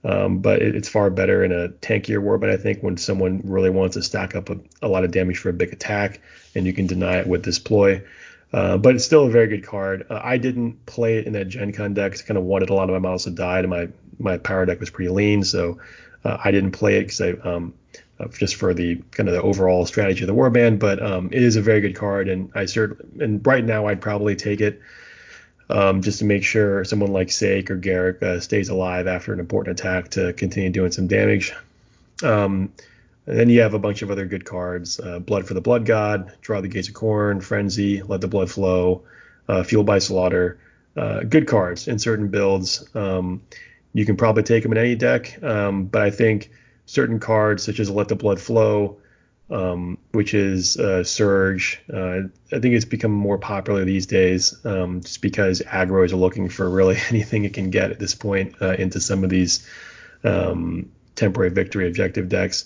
Um, but it, it's far better in a tankier war. But I think when someone really wants to stack up a, a, lot of damage for a big attack, and you can deny it with this ploy. Uh, but it's still a very good card. Uh, I didn't play it in that Gen Con deck because I kind of wanted a lot of my models to die, and my my power deck was pretty lean, so uh, I didn't play it because I um, uh, just for the kind of the overall strategy of the warband. But um, it is a very good card, and I certainly and right now I'd probably take it um, just to make sure someone like Saek or Garrek uh, stays alive after an important attack to continue doing some damage. Um, then you have a bunch of other good cards: uh, Blood for the Blood God, Draw the Gaze of Khorne, Frenzy, Let the Blood Flow, uh, Fueled by Slaughter. Uh, good cards in certain builds. Um, you can probably take them in any deck, um, but I think certain cards such as Let the Blood Flow um, which is uh, Surge. Uh, I think it's become more popular these days um, just because aggros are looking for really anything it can get at this point uh, into some of these um, temporary victory objective decks.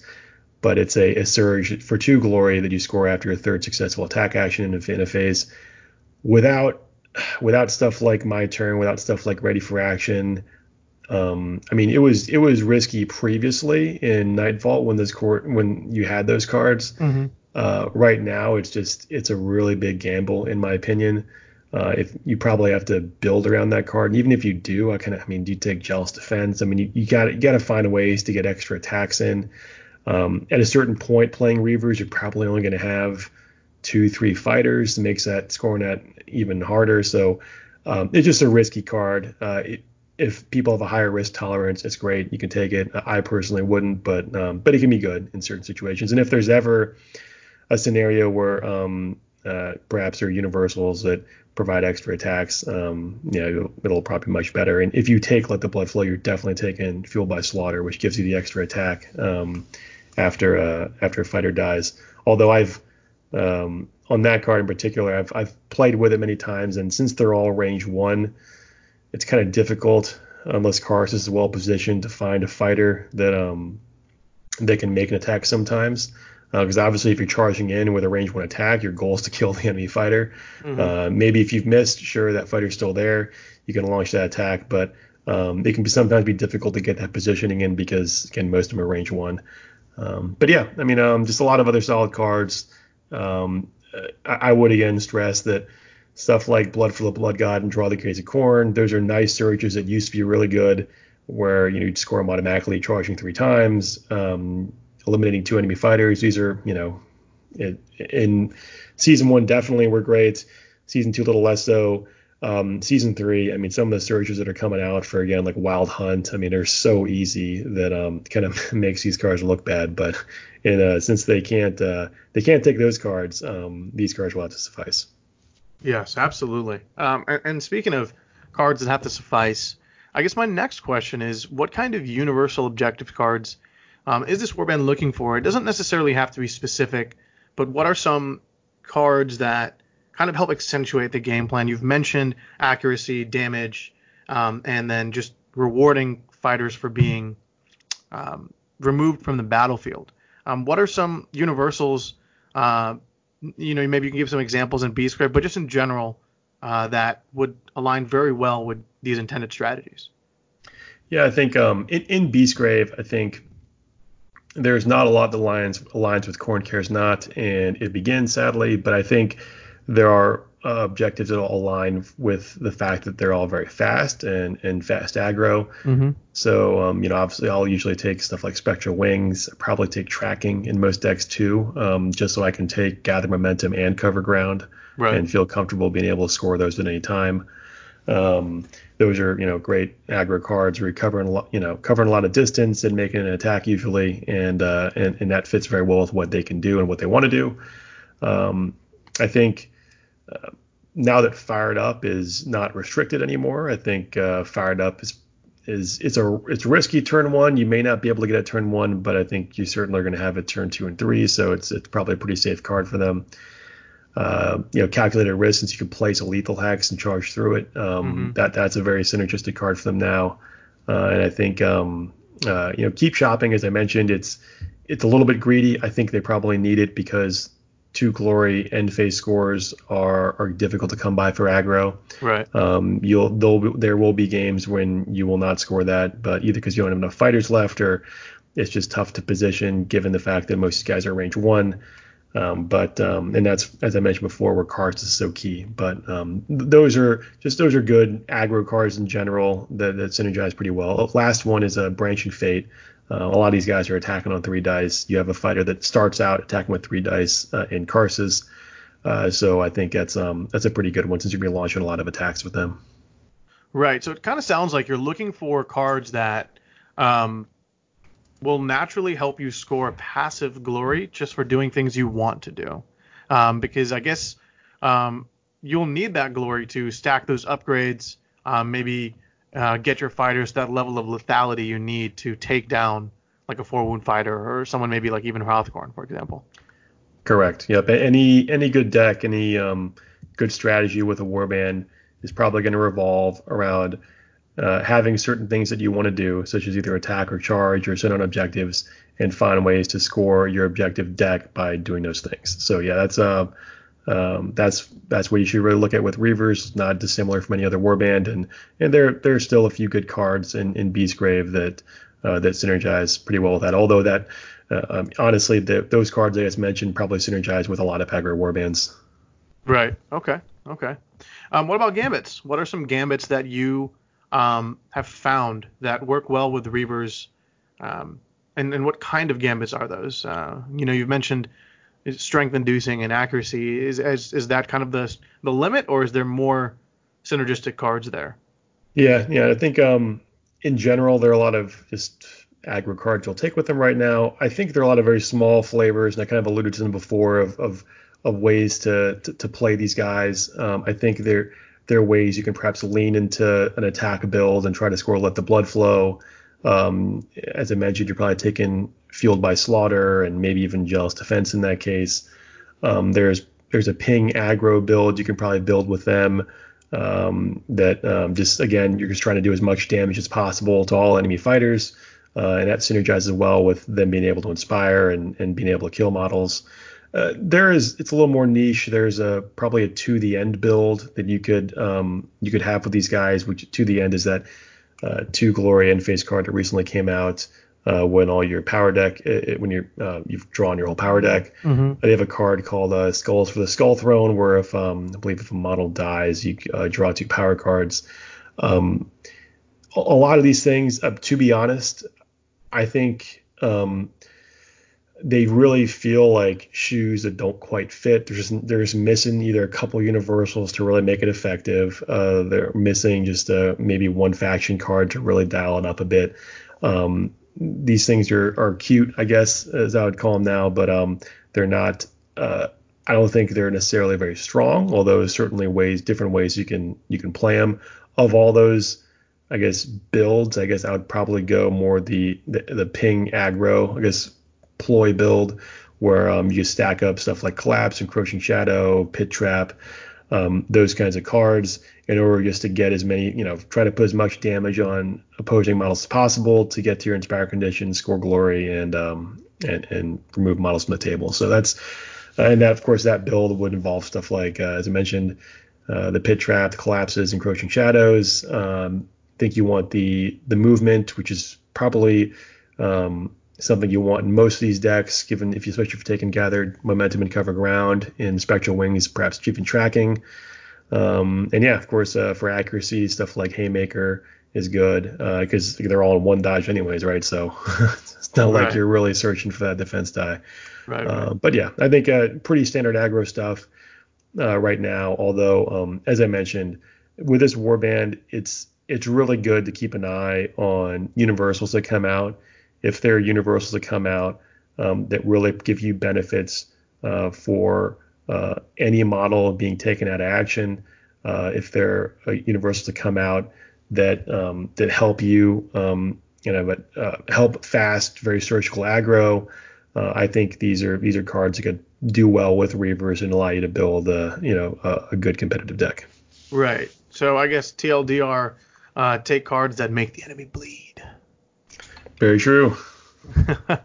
But it's a, a, Surge for two glory that you score after a third successful attack action in a, in a phase. Without without stuff like my turn, without stuff like ready for action, um, I mean, it was it was risky previously in Nightfall when this court when you had those cards. Mm-hmm. Uh, right now, it's just it's a really big gamble in my opinion. Uh, if you probably have to build around that card, and even if you do, I kind of I mean, do you take jealous defense? I mean, you, you got you got to find ways to get extra attacks in. Um, at a certain point, playing Reavers, you're probably only going to have two, three fighters. It makes that scoring that even harder. So um, it's just a risky card. Uh, it, if people have a higher risk tolerance, it's great. You can take it. I personally wouldn't, but um, but it can be good in certain situations. And if there's ever a scenario where um, uh, perhaps there are universals that provide extra attacks, um, you know, it'll probably be much better. And if you take let the blood flow, you're definitely taking fueled by slaughter, which gives you the extra attack um, after uh, after a fighter dies. Although I've um, on that card in particular, I've I've played with it many times, and since they're all range one it's kind of difficult unless Karsus is well positioned to find a fighter that um that can make an attack sometimes. Because uh, obviously, if you're charging in with a range one attack, your goal is to kill the enemy fighter. Mm-hmm. Uh, maybe if you've missed, sure, that fighter's still there. You can launch that attack, but um, it can be, sometimes be difficult to get that positioning in because again, most of them are range one. Um, but yeah, I mean, um, just a lot of other solid cards. Um, I, I, would again stress that stuff like Blood for the Blood God and Draw the of Khorne. Those are nice surges that used to be really good, where you know you'd score them automatically, charging three times, um, eliminating two enemy fighters. These are you know it, in season one definitely were great. Season two a little less so. Um, season three, I mean, some of the surges that are coming out for again like Wild Hunt, I mean, they're so easy that um, kind of makes these cards look bad. But and, uh, since they can't uh, they can't take those cards, um, these cards will have to suffice. Yes, absolutely. Um, and, and, speaking of cards that have to suffice, I guess my next question is what kind of universal objective cards um, is this warband looking for? It doesn't necessarily have to be specific, but what are some cards that kind of help accentuate the game plan. You've mentioned accuracy, damage, um, and then just rewarding fighters for being um, removed from the battlefield. Um, what are some universals? Uh, you know, maybe you can give some examples in Beastgrave, but just in general, uh, that would align very well with these intended strategies. Yeah, I think um, in, in Beastgrave, I think there's not a lot that aligns aligns with Khorne Cares Not, and it begins sadly, but I think there are uh, objectives that all align with the fact that they're all very fast and, and fast aggro. Mm-hmm. So, um, you know, obviously I'll usually take stuff like Spectral Wings, I probably take Tracking in most decks too, um, just so I can take Gather Momentum and Cover Ground right. and feel comfortable being able to score those at any time. Um, those are, you know, great aggro cards, recovering a lot, you know, covering a lot of distance and making an attack usually, and uh, and, and that fits very well with what they can do and what they want to do. Um, I think uh, now that Fired Up is not restricted anymore, I think uh, Fired Up is is it's a it's risky turn one. You may not be able to get a turn one, but I think you certainly are going to have it turn two and three, so it's it's probably a pretty safe card for them. Uh, you know, calculated risk since you can place a lethal hex and charge through it. Um, mm-hmm. That that's a very synergistic card for them now, uh, and I think um, uh, you know keep chopping as I mentioned. It's it's a little bit greedy. I think they probably need it because two glory end phase scores are are difficult to come by for aggro. Right. Um, you'll there will be games when you will not score that, but either because you don't have enough fighters left or it's just tough to position given the fact that most guys are range one. Um, but um, and that's as I mentioned before, where Karsus is so key. But um, those are just those are good aggro cards in general that, that synergize pretty well. Last one is a branching fate. Uh, a lot of these guys are attacking on three dice. You have a fighter that starts out attacking with three dice uh, in Karsus. Uh, so I think that's um, that's a pretty good one since you're going to be launching a lot of attacks with them. Right. So it kind of sounds like you're looking for cards that um, will naturally help you score passive glory just for doing things you want to do. Um, because I guess um, you'll need that glory to stack those upgrades, um, maybe uh, get your fighters that level of lethality you need to take down like a four wound fighter or someone maybe like even Hrothgorn, for example. Correct. Yep. Any any good deck, any um, good strategy with a warband is probably going to revolve around uh, having certain things that you want to do, such as either attack or charge or set on objectives, and find ways to score your objective deck by doing those things. So yeah, that's uh, um, that's that's what you should really look at with Reavers, not dissimilar from any other warband, and and there there are still a few good cards in in Beastgrave that uh, that synergize pretty well with that. Although that uh, um, honestly, the, those cards I just mentioned probably synergize with a lot of aggro warbands. Right. Okay. Okay. Um, what about gambits? What are some gambits that you um, have found that work well with Reavers? Um, and, and what kind of gambits are those? Uh, you know, you've mentioned strength inducing and accuracy. Is, is is that kind of the the limit, or is there more synergistic cards there? Yeah, yeah. I think um, in general there are a lot of just aggro cards you'll take with them right now. I think there are a lot of very small flavors, and I kind of alluded to them before of of, of ways to, to, to play these guys. Um, I think there there are ways you can perhaps lean into an attack build and try to score let the blood flow. Um, as I mentioned, you're probably taking fueled by slaughter and maybe even jealous defense in that case. Um, there's there's a ping aggro build you can probably build with them. Um, that um, just again you're just trying to do as much damage as possible to all enemy fighters, uh, and that synergizes well with them being able to inspire and, and being able to kill models. Uh, there is it's a little more niche. There's a probably a to the end build that you could um, you could have with these guys, which to the end is that uh, two glory end phase card that recently came out uh, when all your power deck, it, when you're uh, you've drawn your whole power deck. Mm-hmm. They have a card called uh, Skulls for the Skull Throne, where if um, I believe if a model dies, you uh, draw two power cards. Um, a, a, lot of these things, uh, to be honest, I think um, they really feel like shoes that don't quite fit. There's there's missing either a couple universals to really make it effective. Uh, they're missing just maybe one faction card to really dial it up a bit. Um, these things are, are cute, I guess, as I would call them now, but um, they're not. Uh, I don't think they're necessarily very strong, although certainly ways, different ways you can you can play them. Of all those, I guess builds, I guess I would probably go more the the, the ping aggro, I guess ploy build, where um, you stack up stuff like Collapse, Encroaching Shadow, Pit Trap, um, those kinds of cards in order just to get as many, you know, try to put as much damage on opposing models as possible to get to your Inspire condition, score glory, and um, and and remove models from the table. So that's uh, and that of course that build would involve stuff like uh, as I mentioned, uh, the pit trap, the collapses, encroaching shadows. Um, I think you want the the movement, which is probably um, something you want in most of these decks, given if you especially if you're taking gathered momentum and cover ground in spectral wings, perhaps even tracking. Um, and yeah, of course, uh, for accuracy, stuff like Haymaker is good because uh, they're all in one dodge anyways, right? So it's not right. like you're really searching for that defense die. Right, right. Uh, but yeah, I think uh, pretty standard aggro stuff uh, right now. Although, um, as I mentioned, with this warband, it's it's really good to keep an eye on universals that come out if there are universals that come out um, that really give you benefits uh, for uh, any model being taken out of action, uh, if there are universals that come out that um, that help you, um, you know, but uh, help fast, very surgical aggro. Uh, I think these are these are cards that could do well with Reavers and allow you to build a you know a, a good competitive deck. Right. So I guess TLDR uh, take cards that make the enemy bleed. Very true. uh,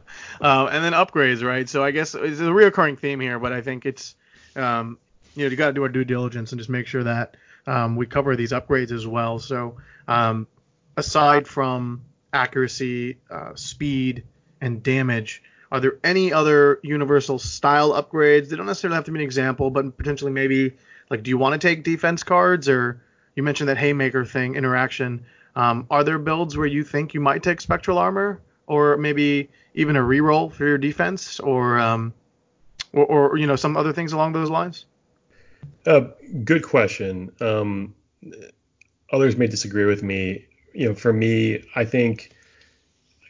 and then upgrades, right? So I guess it's a reoccurring theme here, but I think it's um, you know you got to do our due diligence and just make sure that um, we cover these upgrades as well. So um, aside from accuracy, uh, speed, and damage, are there any other universal style upgrades? They don't necessarily have to be an example, but potentially maybe like do you want to take defense cards or you mentioned that haymaker thing interaction. Um, are there builds where you think you might take spectral armor, or maybe even a reroll for your defense, or um, or, or, you know some other things along those lines? Uh, good question. Um, others may disagree with me. You know, for me, I think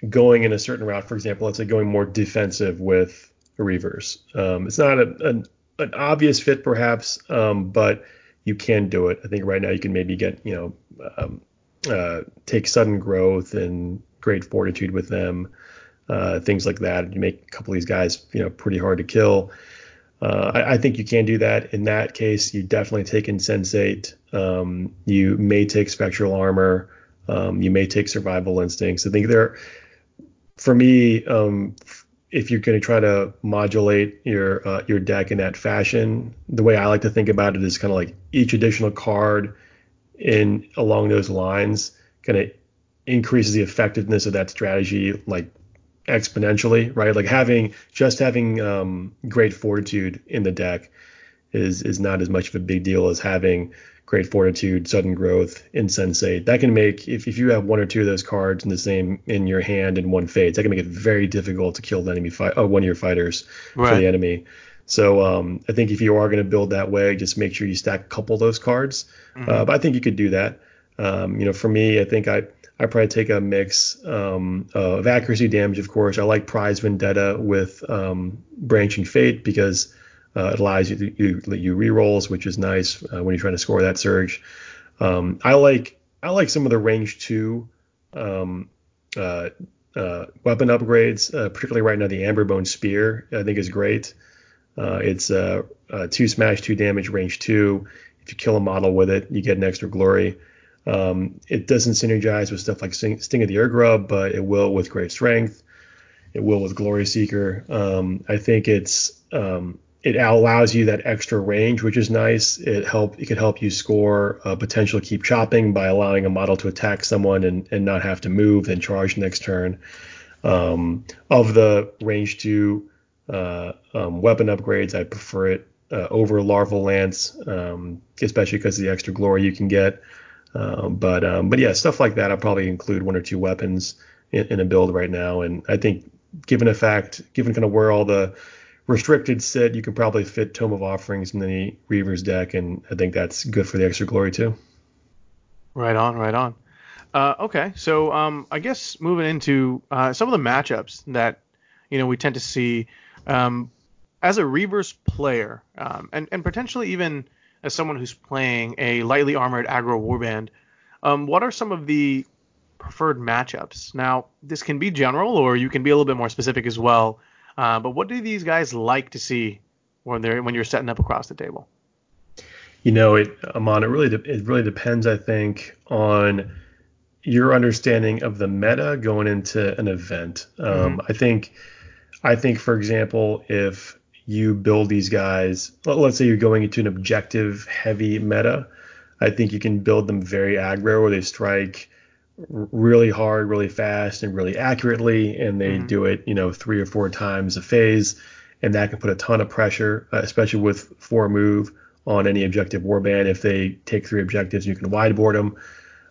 going in a certain route, for example, let's say going more defensive with Reavers. Um, it's not a, an, an obvious fit, perhaps, um, but you can do it. I think right now you can maybe get, you know, um, uh, take sudden growth and great fortitude with them, uh, things like that. You make a couple of these guys, you know, pretty hard to kill. Uh, I, I, think you can do that. In that case, you definitely take Insensate. Um, you may take Spectral Armor. Um, you may take Survival Instincts. I think there, for me, um, if you're going to try to modulate your uh, your deck in that fashion, the way I like to think about it is kind of like each additional card in along those lines kind of increases the effectiveness of that strategy like exponentially, right? Like having just having um, great fortitude in the deck is is not as much of a big deal as having great fortitude, sudden growth, insensate. That can make if, if you have one or two of those cards in the same in your hand and one fades, that can make it very difficult to kill the enemy fight oh, one of your fighters right. for the enemy. So um, I think if you are going to build that way, just make sure you stack a couple of those cards. Mm-hmm. Uh, but I think you could do that. Um, you know, for me, I think I I probably take a mix um, of accuracy damage. Of course, I like Prized Vendetta with um, Branching Fate because uh, it allows you to you, you rerolls, which is nice uh, when you're trying to score that surge. Um, I like I like some of the range two um, uh, uh, weapon upgrades, uh, particularly right now the Amberbone Spear I think is great. Uh, it's uh, uh, two smash, two damage, range two. If you kill a model with it, you get an extra glory. Um, it doesn't synergize with stuff like Sting, Sting of the Ur-Grub, but it will with Great Strength. It will with Glory Seeker. Um, I think it's um, it allows you that extra range, which is nice. It help it could help you score a potential keep chopping by allowing a model to attack someone and, and not have to move and charge next turn. Um, of the range two uh, um, weapon upgrades, I prefer it uh, over Larval Lance, um, especially because of the extra glory you can get. Um, but um, but yeah, stuff like that. I'll probably include one or two weapons in, in, a build right now. And I think, given the fact, given kind of where all the restricted sit, you can probably fit Tome of Offerings in the Reaver's deck, and I think that's good for the extra glory too. Right on, right on. Uh, okay, so um, I guess moving into uh, some of the matchups that you know we tend to see. Um, as a Reavers player, um, and, and potentially even as someone who's playing a lightly armored aggro warband, um, what are some of the preferred matchups? Now, this can be general, or you can be a little bit more specific as well. Uh, but what do these guys like to see when they're when you're setting up across the table? You know, it Aman, it really de- it really depends, I think, on your understanding of the meta going into an event. Um, mm-hmm. I think, I think, for example, if you build these guys, let's say you're going into an objective heavy meta, I think you can build them very aggro where they strike really hard, really fast, and really accurately, and they mm-hmm. do it, you know, three or four times a phase, and that can put a ton of pressure, uh, especially with four move on any objective warband. If they take three objectives, you can wideboard them.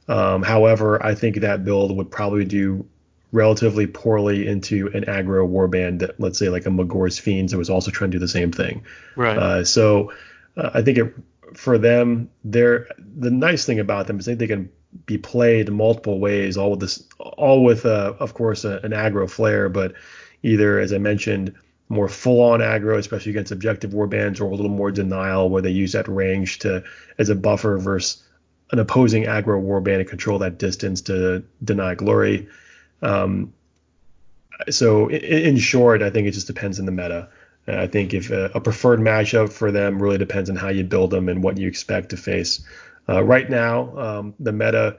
Um, however, I think that build would probably do relatively poorly into an aggro warband that, let's say, like a Magore's Fiends that was also trying to do the same thing. Right. Uh, so uh, I think it for them, they're the nice thing about them is they, they can be played multiple ways, all with this, all with, uh, of course, a, an aggro flair, but either, as I mentioned, more full-on aggro, especially against objective warbands, or a little more denial, where they use that range to as a buffer versus an opposing aggro warband and control that distance to deny glory. Um, so in, in, short, I think it just depends on the meta. I think if a, a, preferred matchup for them really depends on how you build them and what you expect to face. Uh, right now, um, the meta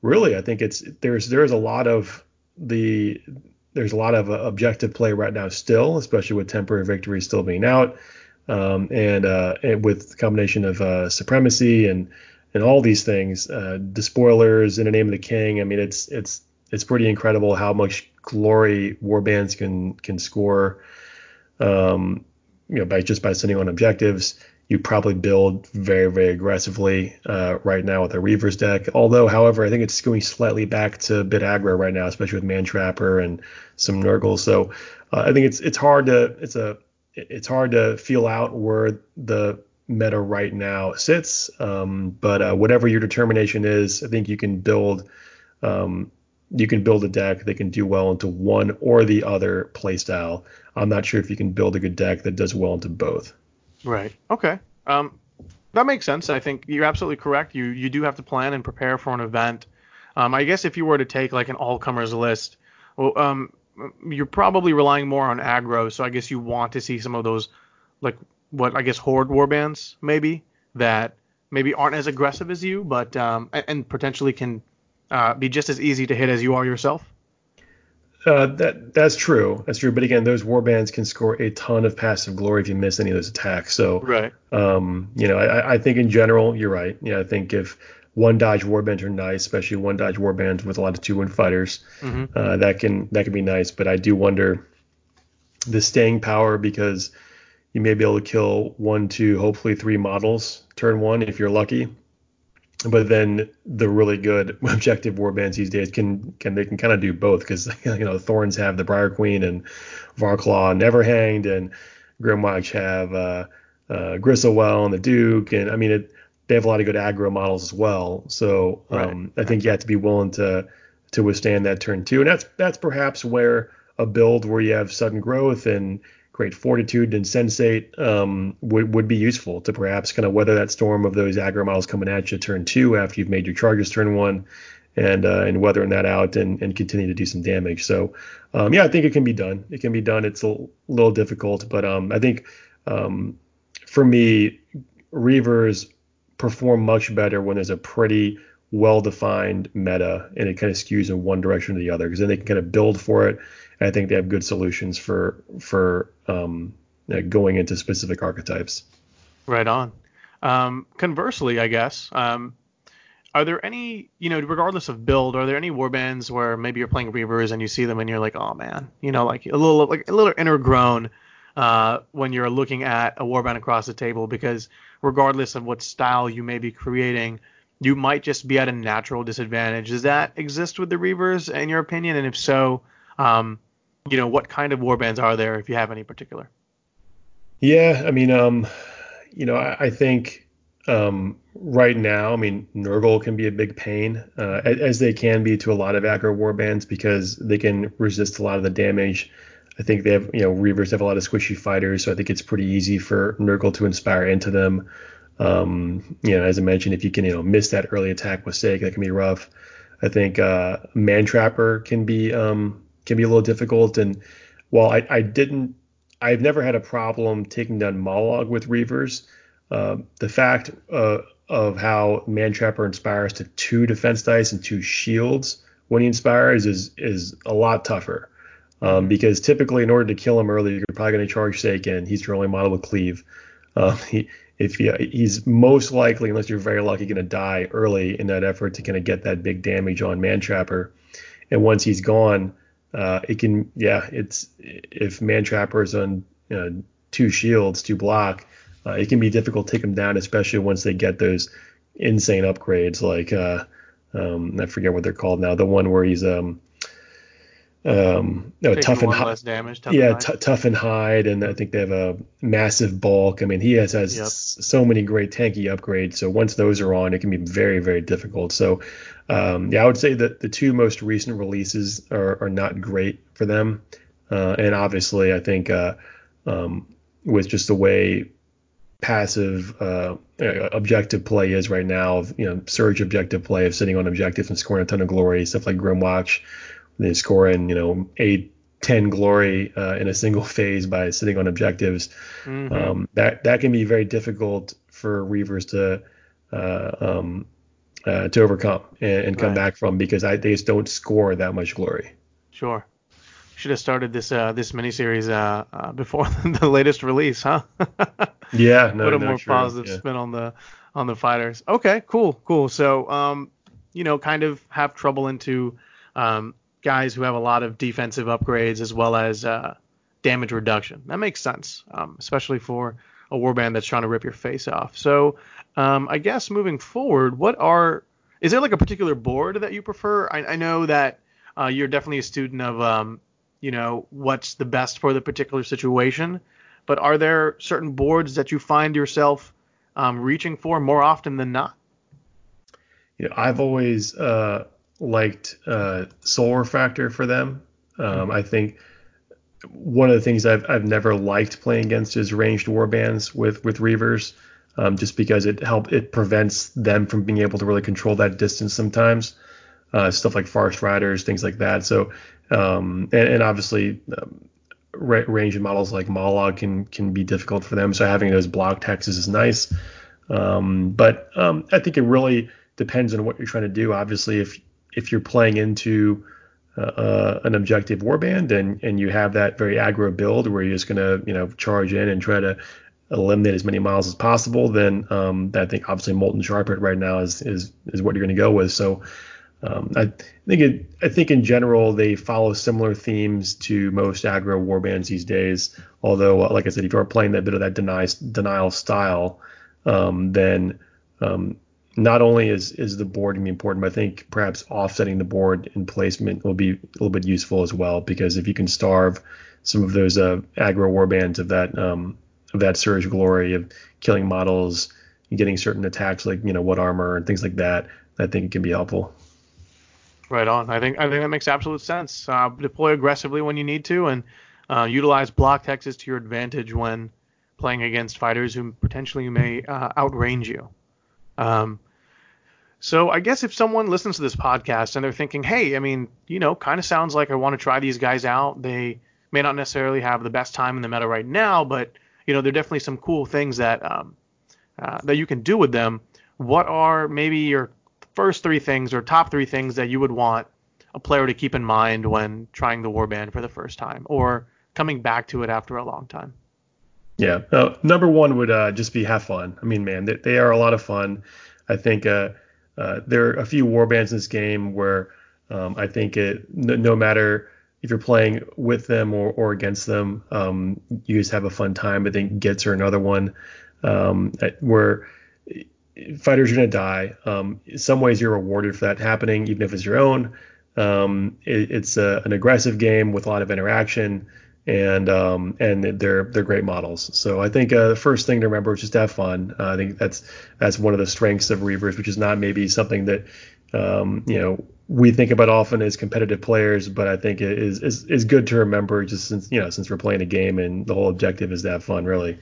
really, I think it's there's there's a lot of the there's a lot of uh, objective play right now still, especially with temporary victory still being out, um, and, uh, and, with the combination of uh, supremacy and and all these things, uh, despoilers in the name of the king. I mean, it's it's it's pretty incredible how much glory warbands can can score. Um, you know, by just by sitting on objectives, you probably build very very aggressively uh, right now with a Reavers deck. Although, however, I think it's going slightly back to bit aggro right now, especially with Mantrapper and some Nurgle. So uh, I think it's it's hard to it's a it's hard to feel out where the meta right now sits. Um, but uh, whatever your determination is, I think you can build um, you can build a deck that can do well into one or the other playstyle. I'm not sure if you can build a good deck that does well into both. Right. Okay. Um, that makes sense. I think you're absolutely correct. You you do have to plan and prepare for an event. Um, I guess if you were to take like an all comers list, well, um, you're probably relying more on aggro. So I guess you want to see some of those like what I guess horde warbands maybe that maybe aren't as aggressive as you, but um, and, and potentially can uh, be just as easy to hit as you are yourself. Uh, that that's true. That's true. But again, those warbands can score a ton of passive glory if you miss any of those attacks. So, right. Um, you know, I, I think in general, you're right. Yeah, I think if one dodge warbands are nice, especially one dodge warbands with a lot of two win fighters, mm-hmm. uh, that can that can be nice. But I do wonder the staying power because you may be able to kill one, two, hopefully three models turn one if you're lucky but then the really good objective warbands these days can can they can kind of do both because you know Thorns have the Briar Queen and Varclav never hanged and Grymwatch have uh, uh, Gristlewel and the Duke and I mean it, they have a lot of good aggro models as well. So um, right. I think you have to be willing to to withstand that turn too, and that's that's perhaps where a build where you have sudden growth and great fortitude and sensate um, would, would be useful to perhaps kind of weather that storm of those aggro models coming at you turn two after you've made your charges turn one and uh, and weathering that out and, and continue to do some damage. So um, yeah, I think it can be done. It can be done. It's a little difficult, but um, I think um, for me, Reavers perform much better when there's a pretty well-defined meta and it kind of skews in one direction or the other because then they can kind of build for it I think they have good solutions for for um, going into specific archetypes. Right on. Um, conversely, I guess, um, are there any, you know, regardless of build, are there any warbands where maybe you're playing Reavers and you see them and you're like, oh man, you know, like a little like a little inner groan uh, when you're looking at a warband across the table because regardless of what style you may be creating, you might just be at a natural disadvantage. Does that exist with the Reavers in your opinion? And if so, um, you know, what kind of warbands are there if you have any particular? Yeah, I mean, um, you know, I, I think um, right now, I mean, Nurgle can be a big pain, uh, as they can be to a lot of aggro warbands because they can resist a lot of the damage. I think they have, you know, Reavers have a lot of squishy fighters, so I think it's pretty easy for Nurgle to inspire into them. Um, you know, as I mentioned, if you can, you know, miss that early attack with mistake, that can be rough. I think uh, Mantrapper can be um, can be a little difficult. And while I, I didn't I've never had a problem taking down Mollog with Reavers. Uh, the fact uh, of how Mantrapper inspires to two defense dice and two shields when he inspires is is a lot tougher. Um, because typically, in order to kill him early, you're probably going to charge Seiken. He's your only model with cleave. Um, he, if he, he's most likely, unless you're very lucky, going to die early in that effort to kind of get that big damage on Mantrapper. And once he's gone, uh, it can, yeah, it's if Mantrapper is on you know, two shields to block, uh, it can be difficult to take them down, especially once they get those insane upgrades like uh, um, I forget what they're called now. The one where he's um, um, no, tough and less damage. Tough yeah, and t- tough and hide, and I think they have a massive bulk. I mean, he has has Yep. so many great tanky upgrades. So once those are on, it can be very very difficult. So um, yeah, I would say that the two most recent releases are, are not great for them, uh, and obviously I think uh, um, with just the way passive uh, uh, objective play is right now, you know, surge objective play of sitting on objectives and scoring a ton of glory, stuff like Grymwatch, they scoring, you know, eight, 10 glory uh, in a single phase by sitting on objectives. Mhm. Um, that that can be very difficult for Reavers to uh, um, uh, to overcome and, and come Right. back from because I, they just don't score that much glory. Sure. Should have started this uh, this miniseries uh, uh, before the latest release, huh? Yeah, no, Put a no, more positive Yeah. spin on the on the fighters. Okay, cool, cool. So, um, you know, kind of have trouble into um, guys who have a lot of defensive upgrades as well as uh, damage reduction. That makes sense, um, especially for a warband that's trying to rip your face off. So, um, I guess moving forward, what are is there like a particular board that you prefer? I, I know that uh, you're definitely a student of um, you know what's the best for the particular situation, but are there certain boards that you find yourself um, reaching for more often than not? you know, I've always uh, liked uh, Soul Refractor for them. Um, I think one of the things I've, I've never liked playing against is ranged warbands with with Reavers, um, just because it help it prevents them from being able to really control that distance sometimes. Uh, stuff like Forest Riders, things like that. So, um, and, and obviously, um, ra- range models like Mollog can can be difficult for them. So having those block hexes is nice. Um, but um, I think it really depends on what you're trying to do. Obviously, if if you're playing into uh, uh, an objective warband and and you have that very aggro build where you're just gonna you know charge in and try to eliminate as many miles as possible, then um, I think obviously Molten Shardpit right now is is is what you're gonna go with. So. Um, I think it, I think in general they follow similar themes to most aggro warbands these days. Although, uh, like I said, if you're playing that bit of that deny, denial style, um, then um, not only is is the board gonna be important, but I think perhaps offsetting the board in placement will be a little bit useful as well. Because if you can starve some of those uh, aggro warbands of that um, of that surge glory of killing models, getting certain attacks like you know what armor and things like that, I think it can be helpful. Right on. I think I think that makes absolute sense. Uh, deploy aggressively when you need to, and uh, utilize block hexes to your advantage when playing against fighters who potentially may uh, outrange you. Um, so I guess if someone listens to this podcast and they're thinking, hey, I mean, you know, kind of sounds like I want to try these guys out. They may not necessarily have the best time in the meta right now, but you know, there are definitely some cool things that um, uh, that you can do with them. What are maybe your first three things or top three things that you would want a player to keep in mind when trying the warband for the first time or coming back to it after a long time? Yeah. Uh, number one would uh, just be have fun. I mean, man, they, they are a lot of fun. I think uh, uh, there are a few warbands in this game where um, I think it, no, no matter if you're playing with them or, or against them, um, you just have a fun time. I think Gitz are another one um, where fighters are going to die. Um, in some ways, you're rewarded for that happening, even if it's your own. Um, it, it's a, an aggressive game with a lot of interaction, and um, and they're they're great models. So I think uh, the first thing to remember is just to have fun. Uh, I think that's that's one of the strengths of Reavers, which is not maybe something that um, you know we think about often as competitive players, but I think it is, is is good to remember just since you know since we're playing a game and the whole objective is to have fun. Really,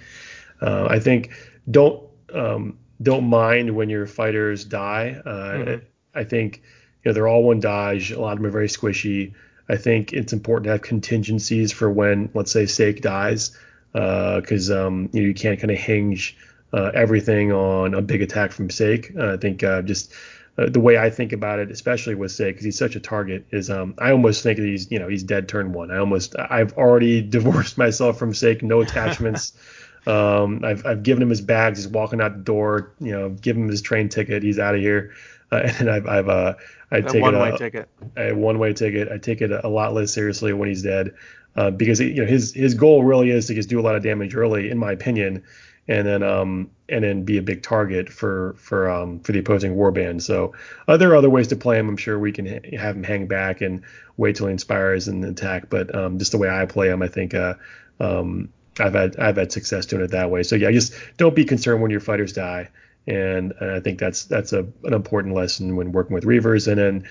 uh, I think don't um, don't mind when your fighters die. Uh, Mhm. I think you know they're all one dodge. A lot of them are very squishy. I think it's important to have contingencies for when, let's say, Saek dies. because uh, um, you know you can't kind of hinge uh, everything on a big attack from Saek. Uh, I think uh, just uh, the way I think about it, especially with Saek, because he's such a target, is um, I almost think that he's you know he's dead turn one. I almost I've already divorced myself from Saek, no attachments. um, I've I've given him his bags. He's walking out the door. You know, give him his train ticket. He's out of here. Uh, and I've I've uh I take one way ticket. A one way ticket. I take it a lot less seriously when he's dead, uh, because you know his his goal really is to just do a lot of damage early, in my opinion and then um and then be a big target for for um for the opposing warband. So uh, there are other ways to play him. I'm sure we can ha- have him hang back and wait till he inspires and attack. But um, just the way I play him, I think uh, um, I've had I've had success doing it that way. So yeah, just don't be concerned when your fighters die. And, and I think that's that's a, an important lesson when working with Reavers. And then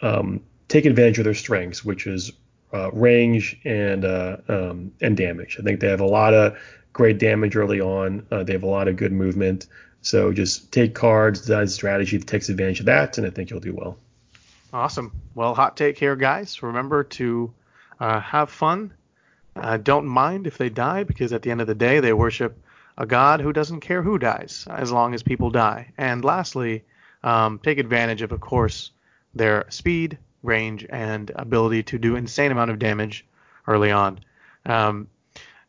um, take advantage of their strengths, which is uh, range and uh, um, and damage. I think they have a lot of great damage early on. Uh, they have a lot of good movement. So just take cards, design strategy that takes advantage of that, and I think you'll do well. Awesome. Well, hot take here, guys. Remember to uh, have fun. Uh, don't mind if they die, because at the end of the day, they worship a god who doesn't care who dies, as long as people die. And lastly, um, take advantage of, of course, their speed, range, and ability to do insane amount of damage early on. Um,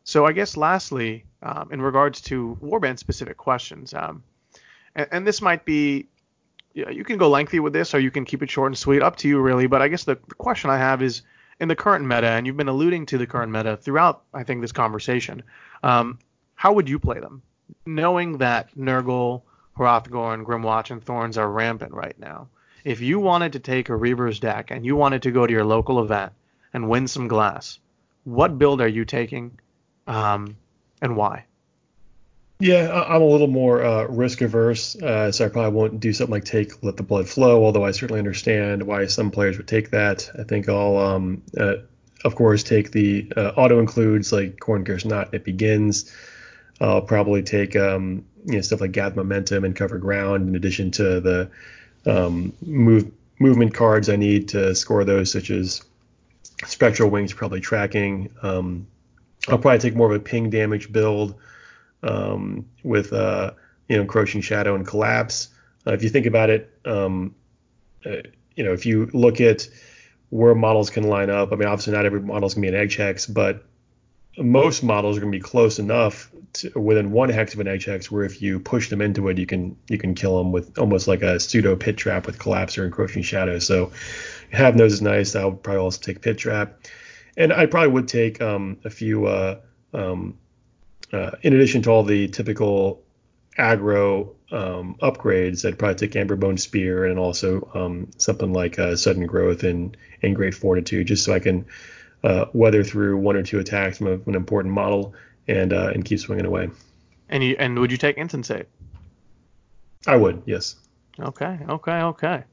so I guess lastly, um, in regards to warband specific questions, um, and, and, this might be, you can go lengthy with this or you can keep it short and sweet, up to you really. But I guess the, the question I have is in the current meta, and you've been alluding to the current meta throughout, I think, this conversation. Um, how would you play them, knowing that Nurgle, Hrothgorn, Grymwatch, and Thorns are rampant right now? If you wanted to take a Reaver's deck and you wanted to go to your local event and win some glass, what build are you taking? um, and why? Yeah, I'm a little more uh, risk averse, uh, so I probably won't do something like take let the blood flow. Although I certainly understand why some players would take that. I think I'll, um, uh, of course, take the uh, auto includes like Khorne cares not. It begins. I'll probably take um, you know stuff like gather momentum and cover ground in addition to the um, move movement cards I need to score those, such as spectral wings, probably tracking. Um, I'll probably take more of a ping damage build um, with uh, you know encroaching shadow and collapse. Uh, if you think about it, um, uh, you know if you look at where models can line up, I mean obviously not every model is gonna be an edge hex, but most models are gonna be close enough to, within one hex of an edge hex where if you push them into it, you can you can kill them with almost like a pseudo pit trap with collapse or encroaching shadow. So having those is nice. I'll probably also take pit trap and I probably would take um, a few, uh, um, uh, in addition to all the typical aggro um, upgrades, I'd probably take Amberbone Spear and also um, something like uh, Sudden Growth and, and Great Fortitude, just so I can uh, weather through one or two attacks from, a, an important model and uh, and keep swinging away. And you and would you take Insensate? I would, yes. Okay, okay, okay.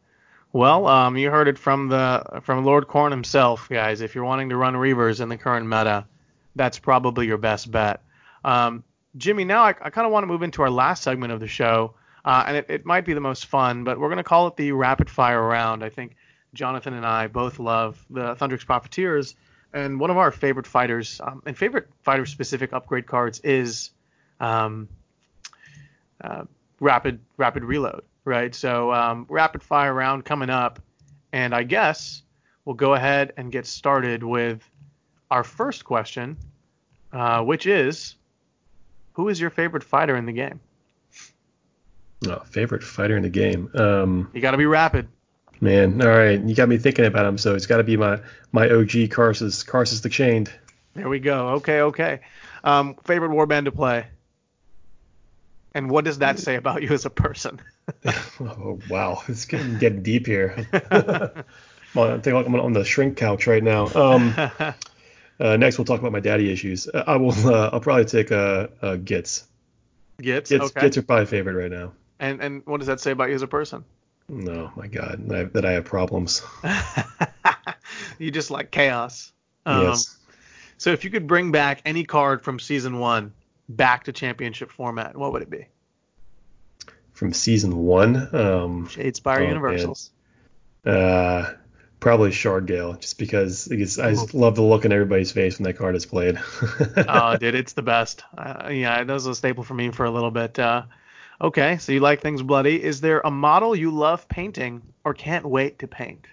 Well, um, you heard it from the from Lord Khorne himself, guys. If you're wanting to run Reavers in the current meta, that's probably your best bet. Um, Jimmy, now I, I kind of want to move into our last segment of the show, uh, and it, it might be the most fun, but we're going to call it the rapid fire round. I think Jonathan and I both love the Thundrik's Profiteers, and one of our favorite fighters um, and favorite fighter specific upgrade cards is um, uh, rapid rapid reload right? So um, rapid fire round coming up, and I guess we'll go ahead and get started with our first question, uh, which is, who is your favorite fighter in the game? Oh, favorite fighter in the game. Um, you got to be rapid. Man, all right, you got me thinking about him. So it's got to be my my OG Karsus Karsus the Chained. There we go. Okay, okay. Um, favorite warband to play. And what does that say about you as a person? oh, wow, it's getting getting deep here. I think I'm on the shrink couch right now. Um, uh, next, we'll talk about my daddy issues. Uh, I will. Uh, I'll probably take uh, uh Gitz. Gitz. Gitz, okay. Gitz are probably favorite right now. And and what does that say about you as a person? No, my God, that I, that I have problems. you just like chaos. Um, yes. So if you could bring back any card from season one, back to championship format, what would it be? From season one, um, Shadespire oh, Universals. Uh, Probably Shardgale, just because I, guess I just love the look on everybody's face when that card is played. oh, dude, it's the best. Uh, yeah, that was a staple for me for a little bit. Uh, okay, so you like things bloody. Is there a model you love painting or can't wait to paint?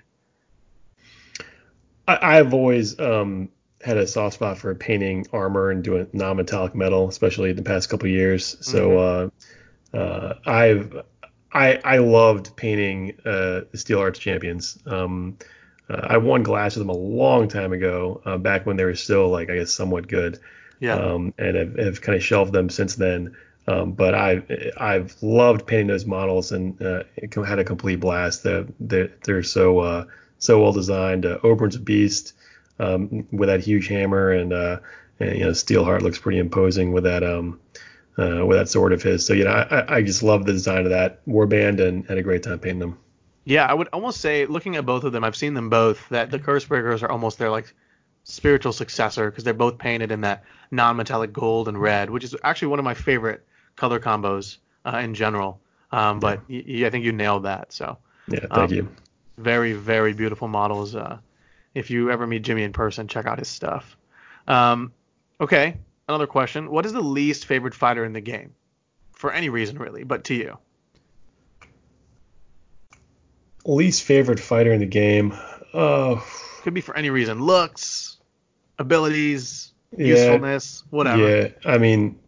I, have always um, had a soft spot for painting armor and doing non-metallic metal, especially in the past couple years. So mm-hmm. uh, uh, I've I I loved painting uh, the Steelheart's champions. Um, uh, I won glass with them a long time ago, uh, back when they were still like I guess somewhat good. Yeah. Um, and have, have kind of shelved them since then. Um, but I've I've loved painting those models and uh, had a complete blast. They're they're, so uh, so well designed. Uh, Obryn's beast um, with that huge hammer and, uh, and you know Steelheart looks pretty imposing with that um uh, with that sword of his. So you know, I, I just love the design of that warband and had a great time painting them. Yeah, I would almost say, looking at both of them, I've seen them both. That the Curse Breakers are almost their like spiritual successor because they're both painted in that non-metallic gold and red, which is actually one of my favorite color combos uh, in general. Um, but yeah. I think you nailed that. So yeah, thank um, you. Very very beautiful models. Uh, if you ever meet Jimmy in person, check out his stuff. Um, okay, another question. What is the least favorite fighter in the game? For any reason, really, but to you. Least favorite fighter in the game? Uh, Could be for any reason. Looks, abilities, yeah, usefulness, whatever. Yeah, I mean.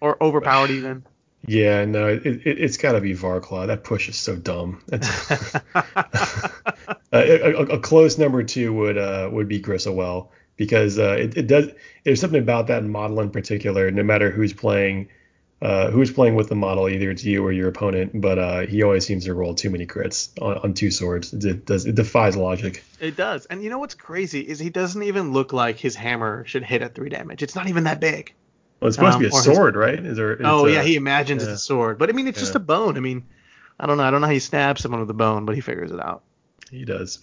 Or overpowered even. Yeah, no, it, it, it's got to be Varclav. That push is so dumb. uh, a, a, close number two would uh, would be Gristlewel because uh, it, it, does. There's something about that model in particular. No matter who's playing, uh, who's playing with the model, either it's you or your opponent, but uh, he always seems to roll too many crits on, on two swords. It, does. It defies logic. It does. And you know what's crazy is he doesn't even look like his hammer should hit at three damage. It's not even that big. Well, it's supposed um, to be a sword, his... right? Is there? Oh yeah, he imagines yeah. it's a sword, but I mean it's yeah. just a bone. I mean, I don't know. I don't know how he stabs someone with a bone, but he figures it out. He does.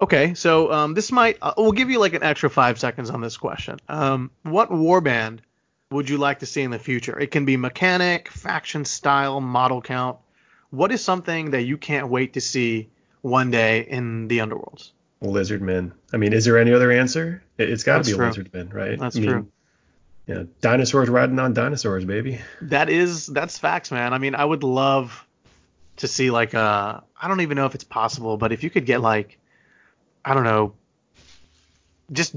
Okay, so um, this might uh, we'll give you like an extra five seconds on this question. Um, what warband would you like to see in the future? It can be mechanic, faction style, model count. What is something that you can't wait to see one day in the underworlds? Lizardmen. I mean, is there any other answer? It's got to be a lizardman, right? That's I mean, true. Yeah, dinosaurs riding on dinosaurs, baby. That is that's facts, man. I mean, I would love to see like a uh, I don't even know if it's possible, but if you could get like I don't know, just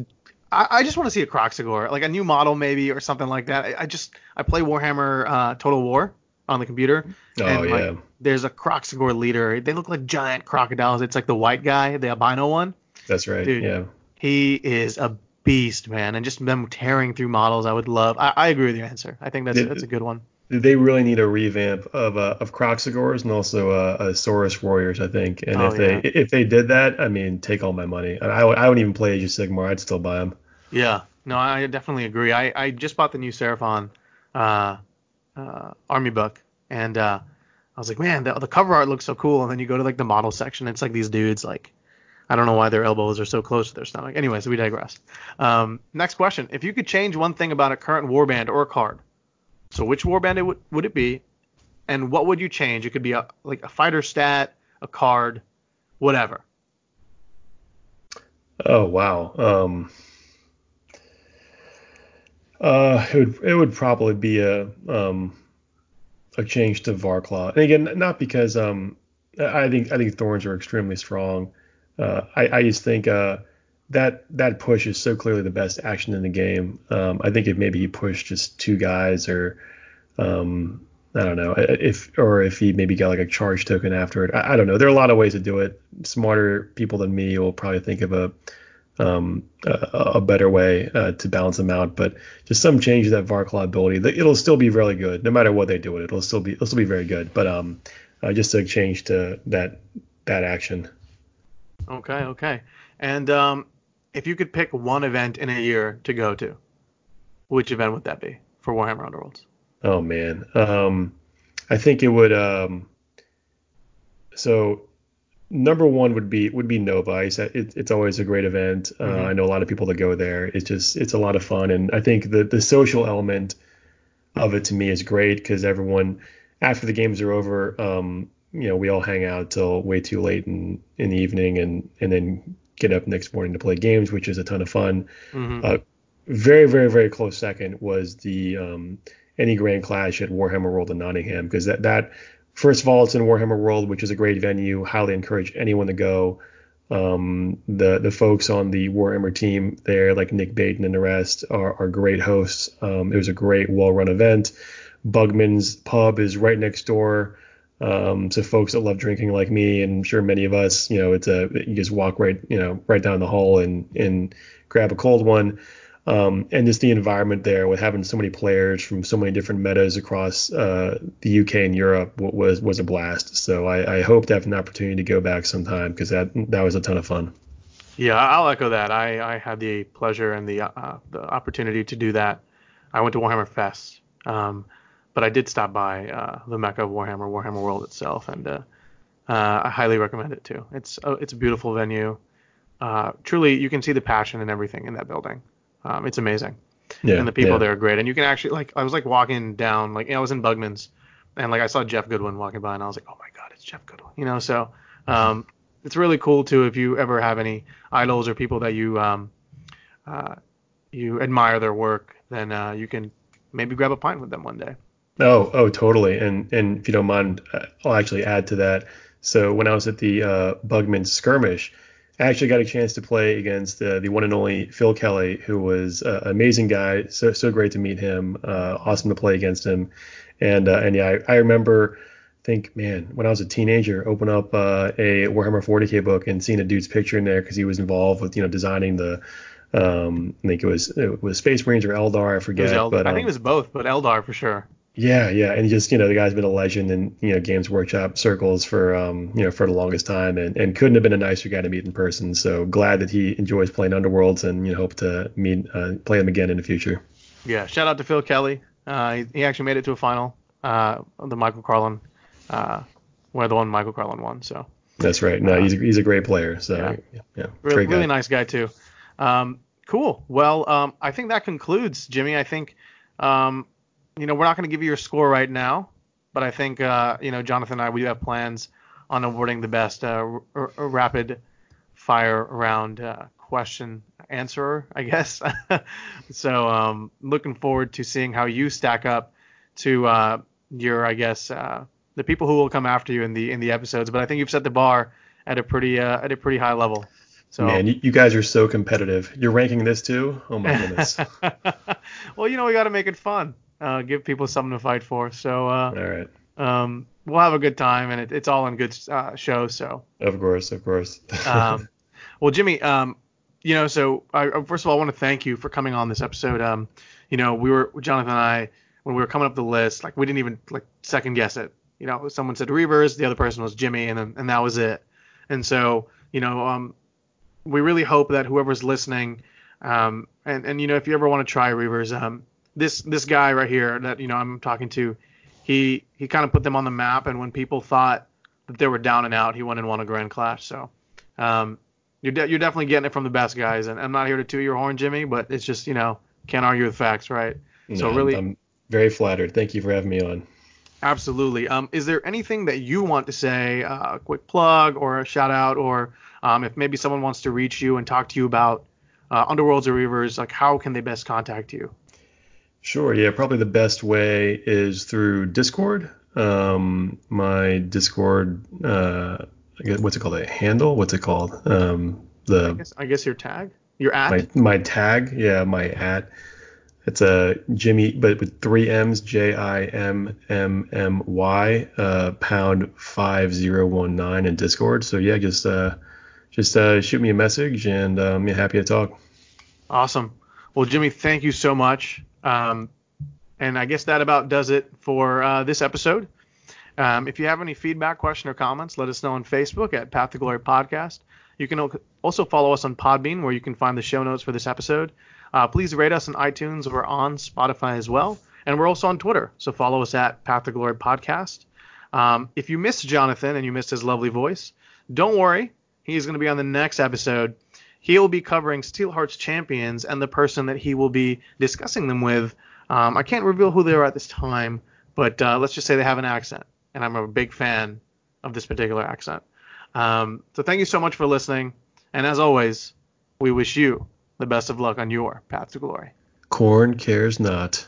I, I just want to see a Kroxigor, like a new model maybe or something like that. I, I just I play Warhammer uh, Total War on the computer. Oh and, yeah. Like, there's a Kroxigor leader. They look like giant crocodiles. It's like the white guy, the albino one. That's right. Dude, yeah. He is a beast, man, and just them tearing through models. I would love. I, I agree with your answer. I think that's did, that's a good one. They really need a revamp of uh, of Kroxigors and also uh, uh, Saurus Warriors, I think. And oh, if they yeah. if they did that, I mean, take all my money. I I, I wouldn't even play Age of Sigmar. I'd still buy them. Yeah, no, I definitely agree. I, I just bought the new Seraphon uh, uh, army book, and uh, I was like, man, the, the cover art looks so cool. And then you go to like the model section, it's like these dudes like I don't know why their elbows are so close to their stomach. Anyways, we digress. Um, next question: If you could change one thing about a current warband or a card, so which warband it would would it be, and what would you change? It could be a like a fighter stat, a card, whatever. Oh wow. Um, uh, it would it would probably be a um, a change to Varclav, and again, not because um, I think I think Thorns are extremely strong uh, I, I, just think uh, that that push is so clearly the best action in the game. Um, I think if maybe he pushed just two guys or um, I don't know if or if he maybe got like a charge token after it. I, I, don't know. There are a lot of ways to do it. Smarter people than me will probably think of a um, a, a, better way uh, to balance them out. But just some change to that Varclav ability, it'll still be really good no matter what they do with it. It'll still be it'll still be very good. But um, uh, just a change to that that action. Okay, okay. And um, if you could pick one event in a year to go to, which event would that be for Warhammer Underworlds? Oh man, um, I think it would. Um, so number one would be would be Nova. It, it's always a great event. Uh, mm-hmm. I know a lot of people that go there. It's just it's a lot of fun, and I think the the social element of it to me is great because everyone after the games are over, um, you know we all hang out till way too late in in the evening and and then get up next morning to play games, which is a ton of fun. Mm-hmm. Uh, very very very close second was the um, any Grand Clash at Warhammer World in Nottingham because that that first of all it's in Warhammer World, which is a great venue. Highly encourage anyone to go. Um, the the folks on the Warhammer team there, like Nick Baton and the rest, are, are great hosts. Um, it was a great, well-run event. Bugman's Pub is right next door. Um, so folks that love drinking like me, and I'm sure many of us, you know, it's a you just walk right, you know, right down the hall and and grab a cold one. Um, and just the environment there with having so many players from so many different metas across uh, the UK and Europe was was a blast. So I, I hope to have an opportunity to go back sometime because that that was a ton of fun. Yeah, I'll echo that. I, I had the pleasure and the uh, the opportunity to do that. I went to Warhammer Fest, um, but I did stop by uh, the Mecca of Warhammer, Warhammer World itself, and uh, uh, I highly recommend it too. It's a, it's a beautiful venue. Uh, truly, you can see the passion and everything in that building. Um, it's amazing. Yeah, and the people yeah. there are great. And you can actually like I was like walking down like you know, I was in Bugman's and like I saw Jeff Goodwin walking by and I was like, oh my god, it's Jeff Goodwin. You know, so um, it's really cool too if you ever have any idols or people that you um, uh, you admire their work, then uh, you can maybe grab a pint with them one day. Oh, oh, totally. And and if you don't mind, uh, I'll actually add to that. So when I was at the uh, Bugman skirmish, I actually got a chance to play against uh, the one and only Phil Kelly, who was uh, an amazing guy. So so great to meet him. Uh, awesome to play against him. And uh, and yeah, I, I, remember, think man, when I was a teenager, open up uh, a Warhammer 40k book and seeing a dude's picture in there because he was involved with you know designing the. Um, I think it was it was Space Marines or Eldar, I forget. But um, I think it um, was both, but Eldar for sure. Yeah, yeah, and just you know the guy's been a legend in you know Games Workshop circles for um you know for the longest time, and, and couldn't have been a nicer guy to meet in person. So glad that he enjoys playing Underworlds, and you know hope to meet uh, play him again in the future. Yeah, shout out to Phil Kelly. Uh, he, he actually made it to a final, uh, the Michael Carlin, uh, where the one Michael Carlin won. So that's right. No, uh, he's a, he's a great player. So yeah, yeah really, really nice guy too. Um, cool. Well, um, I think that concludes, Jimmy. I think um, you know, we're not going to give you your score right now, but I think, uh, you know, Jonathan and I, we do have plans on awarding the best uh, r- r- rapid fire round uh, question answerer, I guess. so, um, looking forward to seeing how you stack up to uh, your, I guess, uh, the people who will come after you in the in the episodes. But I think you've set the bar at a pretty uh, at a pretty high level. So, Man, you, you, guys are so competitive. You're ranking this too? Oh my goodness. well, you know we got to make it fun uh, give people something to fight for. So uh, all right. Um, we'll have a good time, and it, it's all in good uh, show. So of course, of course. um, well, Jimmy, um, you know, so I, first of all, I want to thank you for coming on this episode. Um, you know, we were Jonathan and I when we were coming up the list, like we didn't even like second guess it. You know, someone said Reavers, the other person was Jimmy, and then and that was it. And so, you know, um, we really hope that whoever's listening, um, and and you know, if you ever want to try Reavers, um, this this guy right here that you know I'm talking to, he he kind of put them on the map, and when people thought that they were down and out, he went and won a Grand Clash. So um, you're de- you're definitely getting it from the best guys, and I'm not here to toot your horn, Jimmy, but it's just you know can't argue with facts, right? No, so really, I'm very flattered. Thank you for having me on. Absolutely. Um, is there anything that you want to say, uh, a quick plug or a shout out, or um, if maybe someone wants to reach you and talk to you about uh, Underworlds or Reavers, like how can they best contact you? Sure. Yeah. Probably the best way is through Discord. Um, my Discord, uh, what's it called? A handle? What's it called? Um, the I guess, I guess your tag, your at. My, my tag. Yeah, my at. It's a Jimmy, but with three M's, J I M M M Y, uh, pound five zero one nine in Discord. So yeah, just uh, just uh, shoot me a message, and um, yeah, happy to talk. Awesome. Well, Jimmy, thank you so much. Um, and I guess that about does it for uh, this episode. Um, if you have any feedback, question, or comments, let us know on Facebook at Path to Glory Podcast. You can also follow us on Podbean, where you can find the show notes for this episode. Uh, please rate us on iTunes. We're on Spotify as well, and we're also on Twitter. So follow us at Path to Glory Podcast. Um, if you missed Jonathan and you missed his lovely voice, don't worry. He's going to be on the next episode he will be covering Steelheart's champions and the person that he will be discussing them with. Um, I can't reveal who they are at this time, but uh, let's just say they have an accent, and I'm a big fan of this particular accent. Um, so thank you so much for listening, and as always, we wish you the best of luck on your path to glory. Khorne cares not.